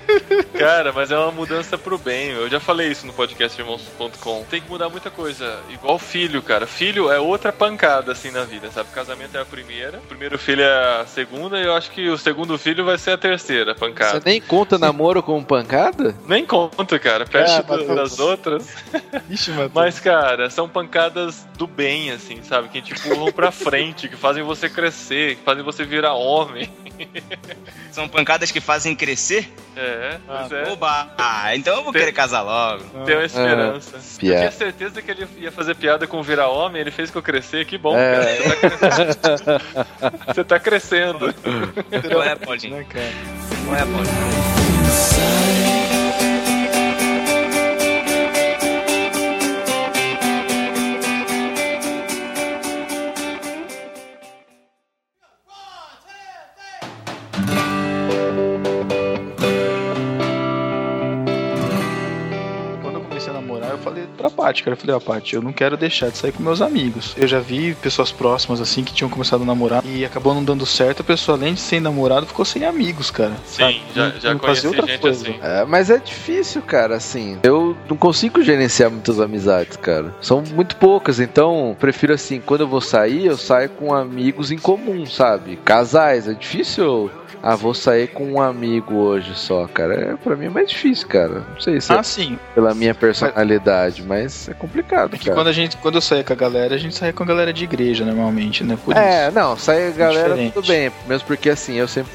Cara, mas é uma mudança pro bem. Eu já falei isso no podcast irmãos.com. Tem que mudar muita coisa. Igual filho, cara. Filho é outra pancada, assim, na vida, sabe? Casamento é a primeira, primeiro filho é a segunda, e eu acho que o segundo filho vai ser a terceira pancada. Você nem conta namoro como pancada? Nem conta, cara. Perto Ah, do- mas- das outras. Ixi, Matheus. Mas, cara, são pancadas do bem, assim, sabe? Que te empurram pra frente, que fazem você crescer, que fazem você virar homem. São pancadas que fazem crescer? É, mas é. Oba! Ah, então eu vou Tem- querer casar logo. Tem uma esperança. Eu piada. tinha certeza que ele ia fazer piada com virar homem, ele fez que eu crescer, que bom, É. cara. Você tá crescendo. Você tá crescendo. Não é, Paulinho? Não é, Paulinho? Paty, cara. Eu falei, ó, Paty, eu não quero deixar de sair com meus amigos. Eu já vi pessoas próximas, assim, que tinham começado a namorar e acabou não dando certo. A pessoa, além de ser namorado, ficou sem amigos, cara. Sim, já, Não- já não conheci outra gente coisa. assim. É, mas é difícil, cara, assim. Eu não consigo gerenciar muitas amizades, cara. São muito poucas, então prefiro assim, quando eu vou sair, eu saio com amigos em comum, sabe? Casais, é difícil. Ah, vou sair com um amigo hoje só, cara. É, pra mim é mais difícil, cara. Não sei se é Ah, sim. pela minha personalidade, mas é complicado, É que cara. quando, a gente, quando eu saía com a galera, a gente saía com a galera de igreja, normalmente, né? Por É, isso. não, sai a galera Diferente. tudo bem, mesmo porque assim, eu sempre,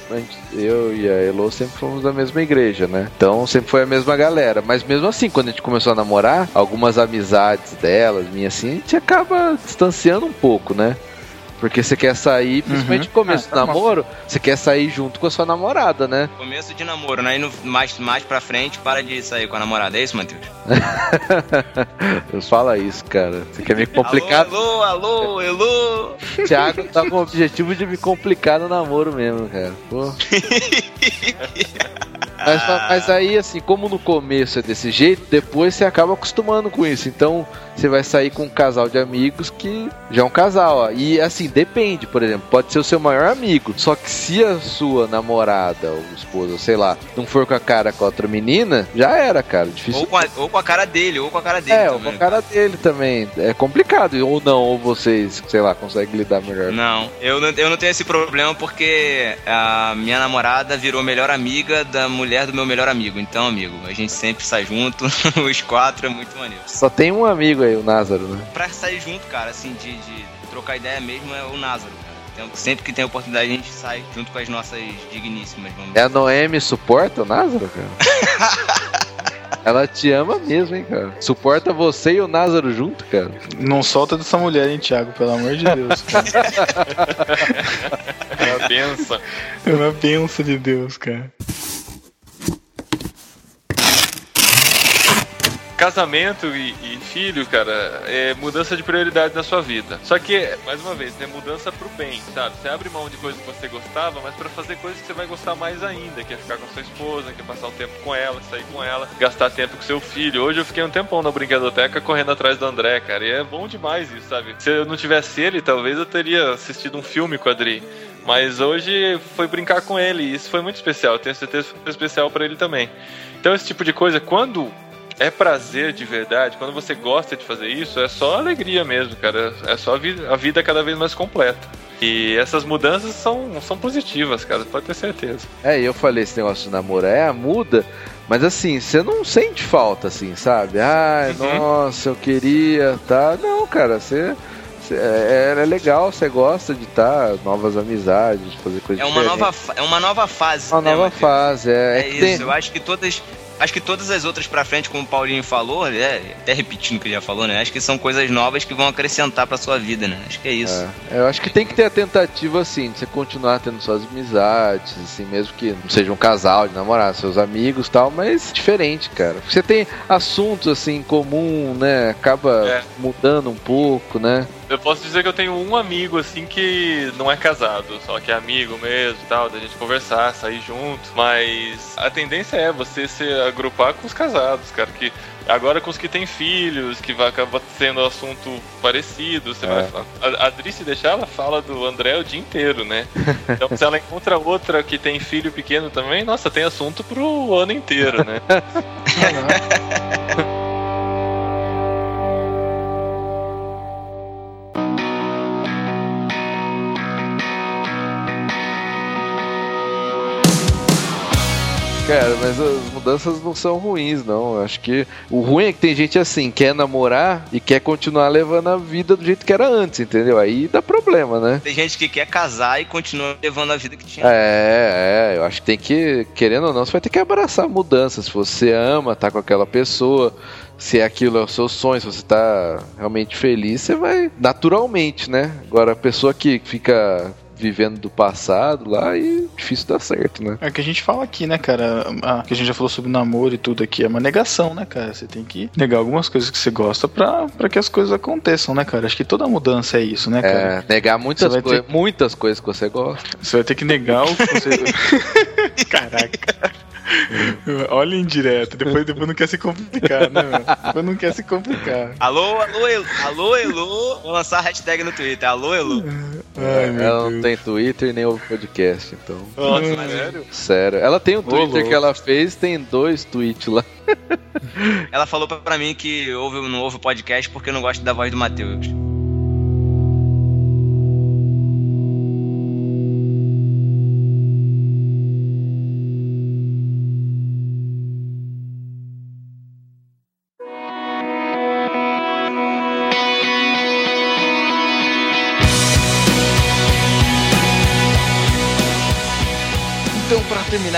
eu e a Elo sempre fomos da mesma igreja, né? Então sempre foi a mesma galera, mas mesmo assim, quando a gente começou a namorar, algumas amizades delas, minhas assim, a gente acaba distanciando um pouco, né? Porque você quer sair, principalmente no começo Ah, do tá namoro, você quer sair junto com a sua namorada, né? Começo de namoro, né? E no, mais, mais pra frente, para de sair com a namorada. É isso, Matheus? Fala isso, cara. Você quer me complicar? Alô, alô, alô, alô. Thiago tá com o objetivo de me complicar no namoro mesmo, cara. Pô. Mas, mas aí, assim, como no começo é desse jeito, depois você acaba acostumando com isso. Então, você vai sair com um casal de amigos que já é um casal, ó. E assim, depende, por exemplo, pode ser o seu maior amigo. Só que se a sua namorada ou esposa, sei lá, não for com a cara com a outra menina, já era, cara. Difícil. Ou com, a, ou com a cara dele, ou com a cara dele. É, ou também. com a cara dele também. É complicado. Ou não, ou vocês, sei lá, conseguem lidar melhor. Não, eu não, eu não tenho esse problema porque a minha namorada virou melhor amiga da mulher do meu melhor amigo. Então, amigo, a gente sempre sai junto, os quatro é muito maneiro. Só tem um amigo aí, o Názaro, né? Pra sair junto, cara, assim, de, de trocar ideia mesmo é o Názaro, cara. Então, sempre que tem oportunidade a gente sai junto com as nossas digníssimas, vamos É a Noemi suporta o Názaro, cara? Ela te ama mesmo, hein, cara? Suporta você e o Názaro junto, cara. Não solta dessa mulher, hein, Thiago, pelo amor de Deus. Cara. É a benção. É uma benção de Deus, cara. Casamento e, e filho, cara, é mudança de prioridade na sua vida. Só que, mais uma vez, é mudança pro bem, sabe? Você abre mão de coisas que você gostava, mas pra fazer coisas que você vai gostar mais ainda, que é ficar com sua esposa, que é passar um tempo com ela, sair com ela, gastar tempo com seu filho. Hoje eu fiquei um tempão na brincadoteca correndo atrás do André, cara, e é bom demais isso, sabe? Se eu não tivesse ele, talvez eu teria assistido um filme com a Adri. Mas hoje foi brincar com ele e isso foi muito especial. Tenho certeza que foi especial pra ele também. Então esse tipo de coisa, quando é prazer de verdade, quando você gosta de fazer isso, é só alegria mesmo, cara. É só a vida, a vida cada vez mais completa. E essas mudanças são, são positivas, cara, pode ter certeza. É, e eu falei esse negócio de namoro, é, muda, mas assim, você não sente falta, assim, sabe? Ai, Uhum. nossa, eu queria, tá? Não, cara, você. você- É, é legal, você gosta de estar, novas amizades, fazer coisas É uma, diferentes. nova, é uma nova fase. Uma né, nova Matheus? fase, é. É, é isso, tem- eu acho que todas. Acho que todas as outras pra frente, como o Paulinho falou, é, até repetindo o que ele já falou, né? Acho que são coisas novas que vão acrescentar pra sua vida, né? Acho que é isso. É, eu acho que tem que ter a tentativa, assim, de você continuar tendo suas amizades, assim, mesmo que não seja um casal de namorar, seus amigos e tal, mas diferente, cara. Você tem assuntos, assim, em comum, né? Acaba É. mudando um pouco, né? Eu posso dizer que eu tenho um amigo, assim, que não é casado, só que é amigo mesmo e tal, da gente conversar, sair junto. Mas a tendência é você se agrupar com os casados, cara, que agora com os que têm filhos, que vai acabar sendo assunto parecido, você É. vai falar. A, a Adri, se deixar, ela fala do André o dia inteiro, né? Então se ela encontra outra que tem filho pequeno também, nossa, tem assunto pro ano inteiro, né? Cara, mas as mudanças não são ruins, não. Eu acho que o ruim é que tem gente assim, quer namorar e quer continuar levando a vida do jeito que era antes, entendeu? Aí dá problema, né? Tem gente que quer casar e continua levando a vida que tinha. É, é, eu acho que tem que, querendo ou não, você vai ter que abraçar mudanças. Se você ama, tá com aquela pessoa, se aquilo é o seu sonho, se você tá realmente feliz, você vai naturalmente, né? Agora, a pessoa que fica vivendo do passado lá, e difícil dar certo, né? É o que a gente fala aqui, né, cara? A, que a gente já falou sobre namoro e tudo aqui. É uma negação, né, cara? Você tem que negar algumas coisas que você gosta pra, pra que as coisas aconteçam, né, cara? Acho que toda mudança é isso, né, cara? É, negar muitas, coi- ter- muitas coisas que você gosta. Você vai ter que negar o que você. Caraca. Olha indireto, depois, depois não quer se complicar, né, meu? Depois não quer se complicar. Alô, alô, Elo, alô, Elo. Vou lançar a hashtag no Twitter. Alô, Elo. Ai, meu ela não tem Twitter nem ouve podcast, então. Nossa, Hum. sério? Sério. Ela tem um Twitter louco. que ela fez, tem dois tweets lá. Ela falou pra- pra mim que ouve, não ouve o podcast porque não gosta da voz do Matheus.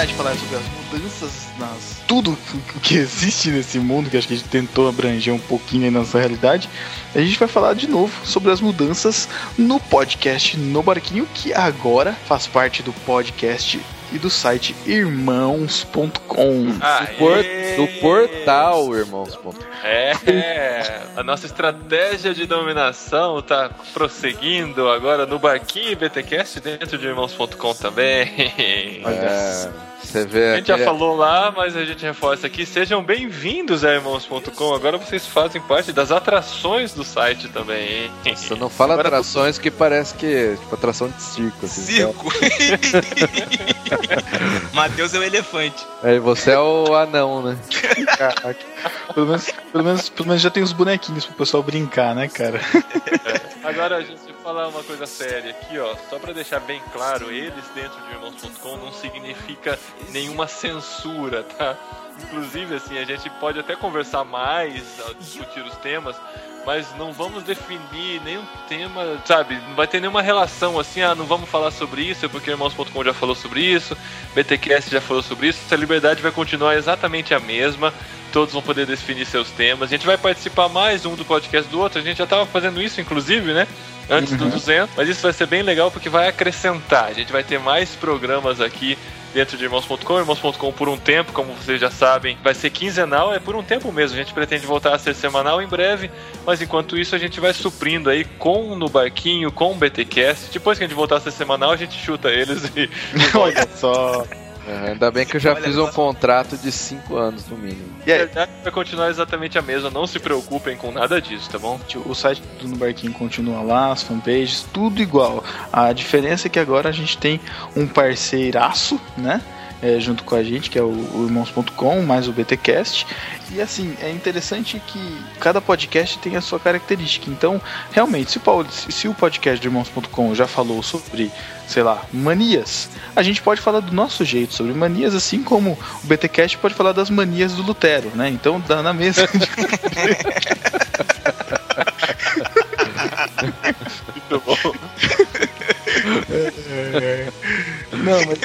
De falar sobre as mudanças nas tudo que existe nesse mundo, que acho que a gente tentou abranger um pouquinho aí nossa realidade, a gente vai falar de novo sobre as mudanças no podcast No Barquinho, que agora faz parte do podcast e do site irmãos.com. Ah, do, por, do portal irmãos.com. É, é, a nossa estratégia de dominação tá prosseguindo agora no barquinho BTcast dentro de irmãos.com também. É, você vê a gente já falou lá, mas a gente reforça aqui. Sejam bem-vindos a irmãos.com. Agora vocês fazem parte das atrações do site também. Você não fala agora atrações que parece que tipo atração de circo. Assim, circo. Matheus é o elefante. É, você é o anão, né? Caraca. Pelo menos, pelo, menos, pelo menos já tem os bonequinhos pro pessoal brincar, né, cara? É. Agora, a gente falar uma coisa séria aqui, ó. Só para deixar bem claro, eles dentro de irmãos.com não significa nenhuma censura, tá? Inclusive, assim, a gente pode até conversar mais, discutir os temas, mas não vamos definir nenhum tema, sabe? Não vai ter nenhuma relação assim, ah, não vamos falar sobre isso, porque irmãos.com já falou sobre isso, BTQS já falou sobre isso. A liberdade vai continuar exatamente a mesma. Todos vão poder definir seus temas. A gente vai participar mais um do podcast do outro. A gente já estava fazendo isso, inclusive, né? Antes uhum. do 200. Mas isso vai ser bem legal porque vai acrescentar. A gente vai ter mais programas aqui dentro de irmãos.com. Irmãos.com por um tempo, como vocês já sabem, vai ser quinzenal, é por um tempo mesmo. A gente pretende voltar a ser semanal em breve, mas enquanto isso a gente vai suprindo aí com no barquinho, com o BTcast. Depois que a gente voltar a ser semanal, a gente chuta eles e. Olha só. Uhum, ainda bem que eu já Olha, fiz um contrato de 5 anos no mínimo. E a verdade vai continuar exatamente a mesma, não se preocupem com nada disso, tá bom? O site do No Barquinho continua lá, as fanpages, tudo igual. A diferença é que agora a gente tem um parceiraço, né? É, junto com a gente, que é o, o Irmãos.com, mais o BTcast. E assim, é interessante que cada podcast tem a sua característica. Então, realmente, se, Paulo, se o podcast do Irmãos.com já falou sobre, sei lá, manias, a gente pode falar do nosso jeito sobre manias, assim como o BTcast pode falar das manias do Lutero, né? Então, dá na mesa. Muito bom. Não, mas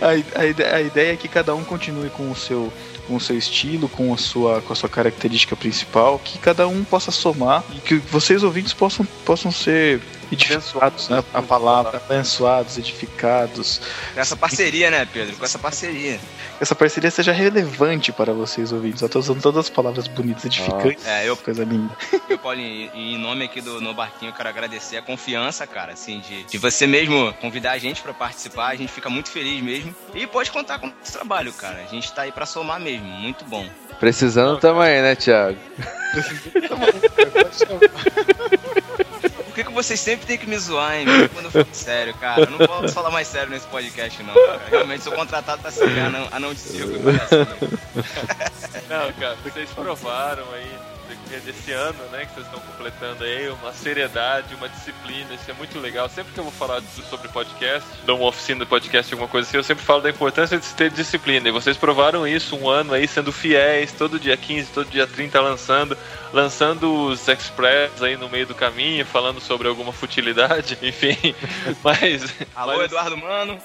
a, a, a, ideia é que cada um continue com o seu com o seu estilo, com a sua com a sua característica principal, que cada um possa somar e que vocês ouvintes possam possam ser edificados, né? A palavra, abençoados, edificados. Com essa parceria, né, Pedro? Com essa parceria. Que essa parceria seja relevante para vocês ouvintes. Eu tô usando todas as palavras bonitas, edificantes. Ah. É, eu, coisa linda. Eu, Paulinho, em nome aqui do No Barquinho, eu quero agradecer a confiança, cara, assim, de, de você mesmo convidar a gente para participar. A gente fica muito feliz mesmo. E pode contar com o nosso trabalho, cara. A gente tá aí para somar mesmo. Muito bom. Precisando também, né, Thiago? Precisando também, que, que vocês sempre têm que me zoar, hein? Quando eu falo sério, cara. Eu não posso falar mais sério nesse podcast, não, cara. Realmente sou contratado pra ser anão, de circo. Não, cara, vocês provaram aí desse ano, né, que vocês estão completando aí, uma seriedade, uma disciplina, isso é muito legal. Sempre que eu vou falar sobre podcast, dou uma oficina de podcast, alguma coisa assim, eu sempre falo da importância de ter disciplina. E vocês provaram isso um ano aí, sendo fiéis, todo dia 15, todo dia 30 lançando, lançando os express aí no meio do caminho, falando sobre alguma futilidade, enfim. Mas. Alô, mas... Eduardo Mano!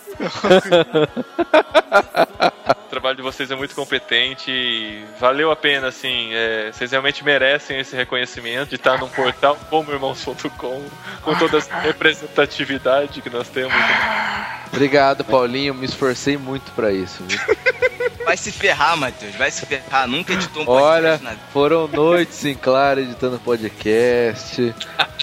o trabalho de vocês é muito competente e valeu a pena, assim. É, vocês realmente merecem esse reconhecimento de estar num portal como irmãos.com, com toda essa representatividade que nós temos. Obrigado, Paulinho. Me esforcei muito para isso. Viu? Vai se ferrar, Matheus. Vai se ferrar. Nunca editou um podcast. Olha, foram noites em claro editando podcast,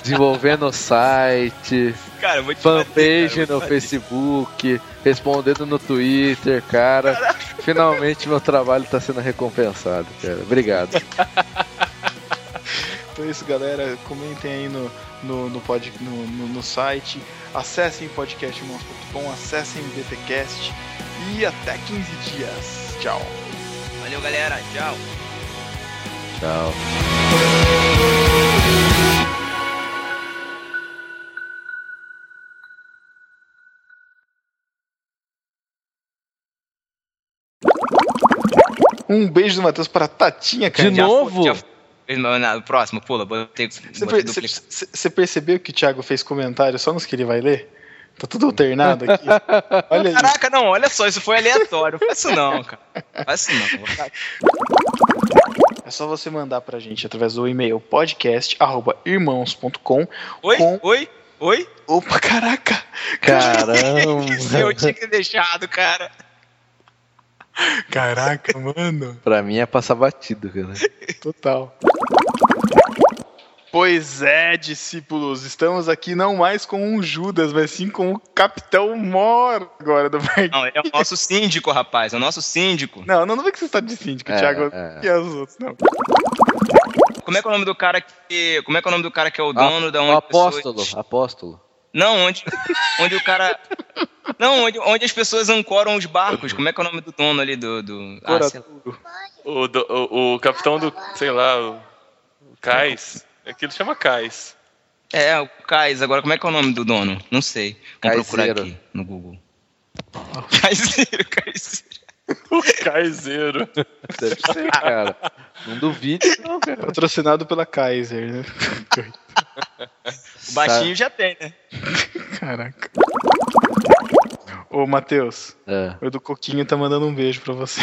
desenvolvendo o site, cara, fanpage no Facebook, respondendo no Twitter, cara. Finalmente meu trabalho está sendo recompensado, cara. Obrigado. então é isso, galera. Comentem aí no, no, no, pod, no, no, no site. Acessem podcastmons.com, acessem o BTcast e até 15 dias. Tchau. Valeu, galera. Tchau. Tchau. Um beijo do Matheus para a Tatinha, cara. De novo? Já, próximo, pula. Você, per, percebeu que o Thiago fez comentário só nos que ele vai ler? Tá tudo alternado aqui. Olha. Caraca, não, olha só, isso foi aleatório. Faz isso não, cara. Faz isso não. É só você mandar pra gente através do e-mail podcast.irmãos.com. Oi? Com- Oi? Oi? Opa, caraca! Caramba. Eu tinha que ter deixado, cara. Caraca, mano. pra mim é passar batido, cara. Total. Pois é, discípulos, estamos aqui não mais com um Judas, mas sim com o Capitão Mor agora do barquinho. Não, ele é o nosso síndico, rapaz. É o nosso síndico. Não, não, não vê que você está de síndico, É, Thiago. é. E as outras, não. Como é que é o nome do cara que. Como é que é o nome do cara que é o dono da O onde as pessoas- apóstolo, apóstolo. Não, onde, onde o cara. Não, onde, onde as pessoas ancoram os barcos. Como é que é o nome do dono ali do. do... Ah, sei lá. Coraturo. O, do- o, o capitão do, sei lá, o, o Cais. Aquilo chama Cais. é, o Cais. Agora, como é que é o nome do dono? Não sei. Vamos procurar Caiseiro. aqui no Google. Caiseiro, Caiseiro. O Caiseiro. Deve ser, cara. Não duvide, não, cara. Patrocinado pela Kaiser, né? O baixinho já tem, né? Caraca. Ô, Matheus, É, o do Coquinho tá mandando um beijo pra você.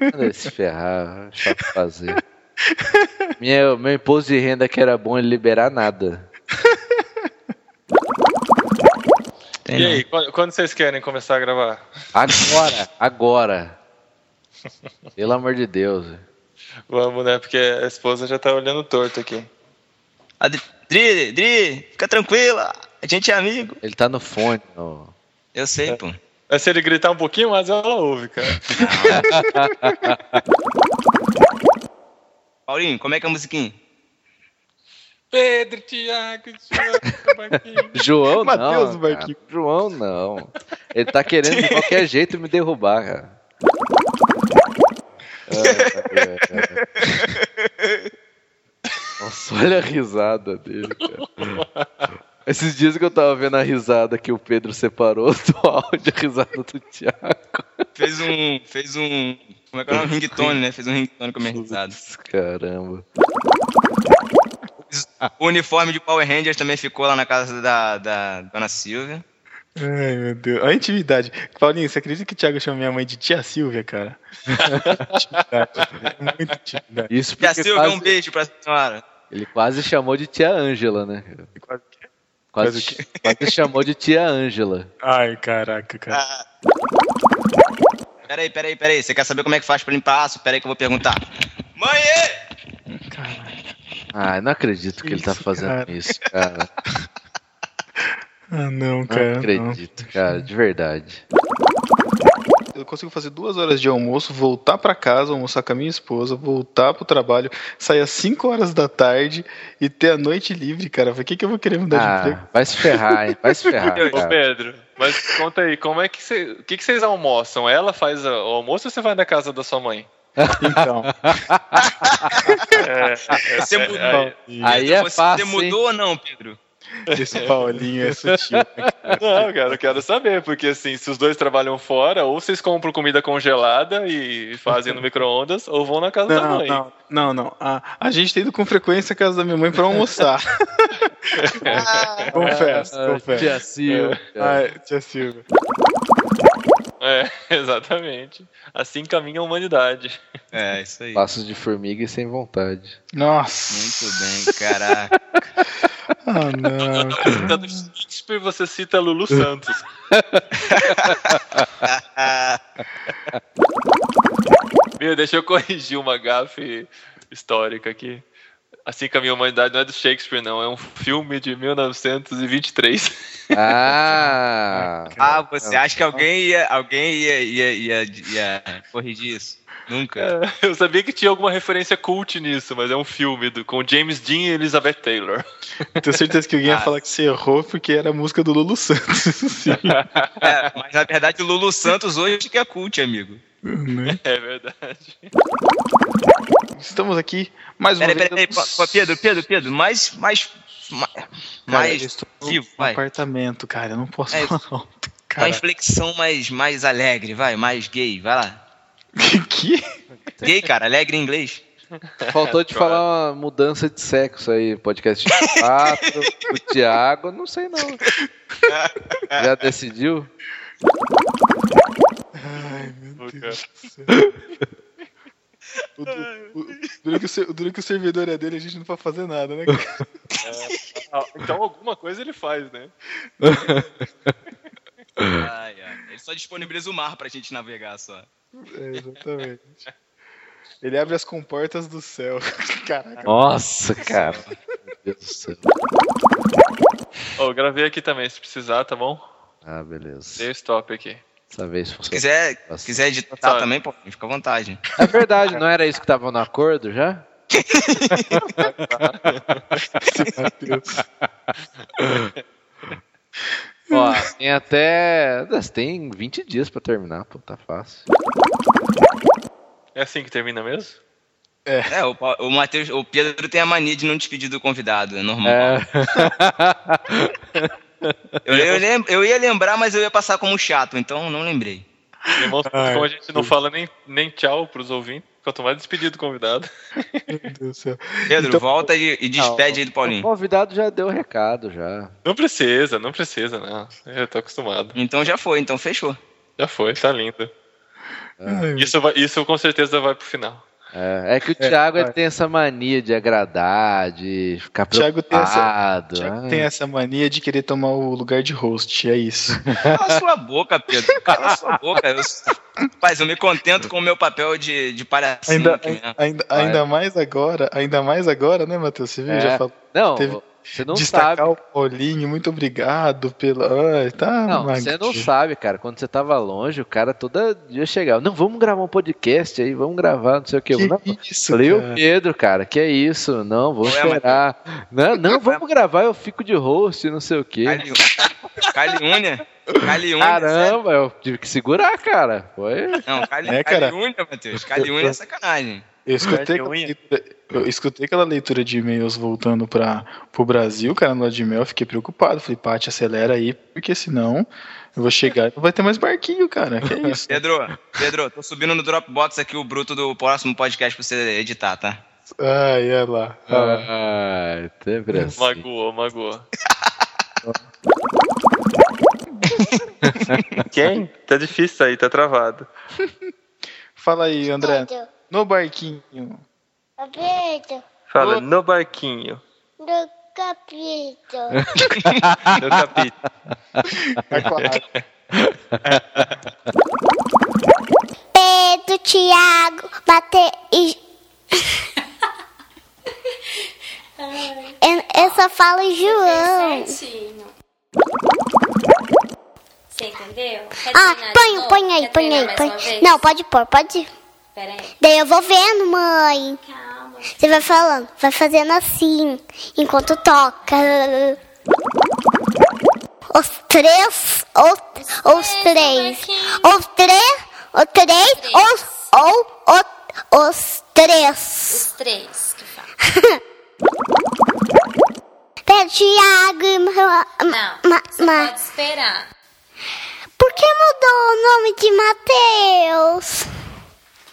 manda se ferrar, chato fazer. Minha, meu imposto de renda que era bom ele liberar nada. Tem E não. aí, quando, quando vocês querem começar a gravar? Agora, agora. Pelo amor de Deus. Vamos, né? Porque a esposa já tá olhando torto aqui. Ah, Dri, Dri, Dri, fica tranquila. A gente é amigo. Ele tá no fone. ó. Eu sei, pô. Mas se ele gritar um pouquinho mais, ela ouve, cara. Paulinho, como é que é a musiquinha? Pedro, Thiago, Thiago, Marquinhos. João Matheus não. Marquinhos. cara. João não. Ele tá querendo de qualquer jeito me derrubar, cara. Ai, ai, ai. Nossa, olha a risada dele, cara. Esses dias que eu tava vendo a risada que o Pedro separou do áudio, a risada do Thiago. Fez um. Fez um. Como é que é o nome? Ringtone, né? Fez um ringtone com a minha risada. Caramba. O uniforme de Power Rangers também ficou lá na casa da, da Dona Silvia. Ai, meu Deus. Olha a intimidade. Paulinho, você acredita que o Thiago chama minha mãe de tia Silvia, cara? intimidade. Muita intimidade. Isso Tia porque Silvia, quase- um beijo pra senhora. ele quase chamou de tia Ângela, né? cara? Quase Quase, o quase chamou de tia Ângela. Ai, caraca, cara. Ah. Peraí, peraí, peraí. Você quer saber como é que faz pra limpar aço? Peraí que eu vou perguntar. Mãe! Ah, não acredito que ele tá fazendo cara. isso, cara. Ah, não, Não cara. não. acredito, cara, de verdade. Eu consigo fazer duas horas de almoço, voltar pra casa, almoçar com a minha esposa, voltar pro trabalho, sair às 5 horas da tarde e ter a noite livre, cara. Pra que, que eu vou querer mudar de emprego? Ah, vai se ferrar, hein? Vai se ferrar, Ô. Pedro, mas conta aí, como é que você. O que, que vocês almoçam? Ela faz o almoço ou você vai na casa da sua mãe? Então. É, é, Você mudou. aí- Aí é você, fácil, Você mudou ou não, Pedro? Esse Paulinho é sutil. né? Não, cara, eu quero saber, porque assim, se os dois trabalham fora, ou vocês compram comida congelada e fazem no micro-ondas, ou vão na casa da Não, mãe. não, não, não. A, a gente tem ido com frequência à casa da minha mãe pra almoçar. confesso, Ah, confesso. Tia Silvia. Ai, tia Silvia. É, exatamente. Assim caminha a humanidade. É, isso aí. Passos de formiga e sem vontade. Nossa. Muito bem, caraca. Ah, não. Citando Shakespeare, você cita Lulu Santos. Meu, deixa eu corrigir uma gafe histórica aqui. Assim caminha a humanidade não é do Shakespeare, não. É um filme de 1923. Ah! Ah, você acha que alguém ia, alguém ia, ia, ia, ia corrigir isso? Nunca. É, eu sabia que tinha alguma referência cult nisso, mas é um filme do, com James Dean e Elizabeth Taylor. Tenho certeza que alguém ia Ah. falar que você errou porque era a música do Lulu Santos. Isso sim. É, mas na verdade o Lulu Santos hoje que é cult, amigo. Né? É verdade. Estamos aqui mais uma Peraí, vez. peraí, peraí. Pedro, Pedro, Pedro, mais. mais. mais, Cara, mais eu estou vivo, no vai. apartamento, cara. Eu não posso É, falar alto. Uma Cara, inflexão mais, mais alegre, vai, mais gay, vai lá. que? Gay, cara, alegre em inglês. Faltou de falar uma mudança de sexo aí, podcast 4, o Thiago, não sei não. Já decidiu? O, du- o- duro, que o, ser- o servidor é dele, a gente não pode fazer nada, né? cara? Ah, então alguma coisa ele faz, né? Ai, ai. Ele só disponibiliza o mar pra gente navegar só. É, exatamente. Ele abre as comportas do céu. Caraca. Nossa, cara. Meu Deus do céu. Eu gravei aqui também, se precisar, tá bom? Ah, beleza. Dei stop aqui. Dessa vez Se quiser, Nossa. quiser editar Sabe. também, pô, fica à vontade. É verdade, não era isso que tava no acordo já? Ó, tem até. Tem 20 dias pra terminar, pô, tá fácil. É assim que termina mesmo? É, o, Pa- o Matheus, o Pedro tem a mania de não despedir do convidado, é normal. É. Eu, eu, lem- eu ia lembrar, mas eu ia passar como chato, então não lembrei. Demonstra Ai, como a gente não fala nem, nem tchau pros ouvintes, quanto mais despedir do convidado. Meu Deus do céu. Pedro, Então- volta e, e despede aí do O Paulinho. convidado já deu o recado já. Não precisa, não precisa, não. Eu tô acostumado. Então já foi, então fechou. Já foi, tá lindo. Ai, Isso, vai- isso com certeza vai pro final. É, é que o Thiago ele vai. tem essa mania de agradar, de ficar Thiago tem essa- preocupado. Thiago Ai. tem essa mania de querer tomar o lugar de host, é isso. Cala sua boca, Pedro. Cala sua boca. Eu, rapaz, eu me contento com o meu papel de, de palhacinho Ainda, mesmo. ainda, ainda mais agora, ainda mais agora, né, Matheus? Você viu? É. Já falou. Não, Teve- você não Destacar sabe. o Paulinho, muito obrigado pela. Ai, tá, Não, você não sabe, cara. Quando você tava longe, o cara todo dia chegava. Não, vamos gravar um podcast aí, vamos gravar, não sei o que. Que não, isso, Falei, o cara? Pedro, cara, que é isso? Não, vou Ué, esperar. Não, não, vamos gravar, eu fico de host, não sei o que. Cali- Caliúnia. Caliúnia. Caramba, eu tive que segurar, cara. Foi. sério. Não, Cali, É, cara. Caliúnia, Matheus. Caliúnia é sacanagem. Eu escutei, aquela leitura, eu escutei aquela leitura de e-mails voltando para o Brasil, cara, no de mel, fiquei preocupado. Falei, Paty, acelera aí, porque senão eu vou chegar e não vai ter mais barquinho, cara. Que é isso? Pedro, Pedro, tô subindo no Dropbox aqui o bruto do próximo podcast pra você editar, tá? Ai, olha lá. olha lá. Ai, sempre assim. Magoou, magoou. Quem? Tá difícil isso aí, tá travado. Fala aí, André. Pedro, No barquinho. Pedro, Fala, no barquinho. do capítulo. No capítulo. Aquário. Pedro, Thiago, bater e. eu, eu só falo João. Você entendeu? Quer Ah, põe, põe aí, põe aí, põe. Não, pode pôr, pode. Pera aí. Daí eu vou vendo, mãe. Calma. Você vai falando, vai fazendo assim, enquanto toca. Os três, ou, os três, os três, os três, os, ou, o- os três. Os três que Thiago, ma, Não, ma, você ma- pode esperar. por que mudou o nome de Mateus?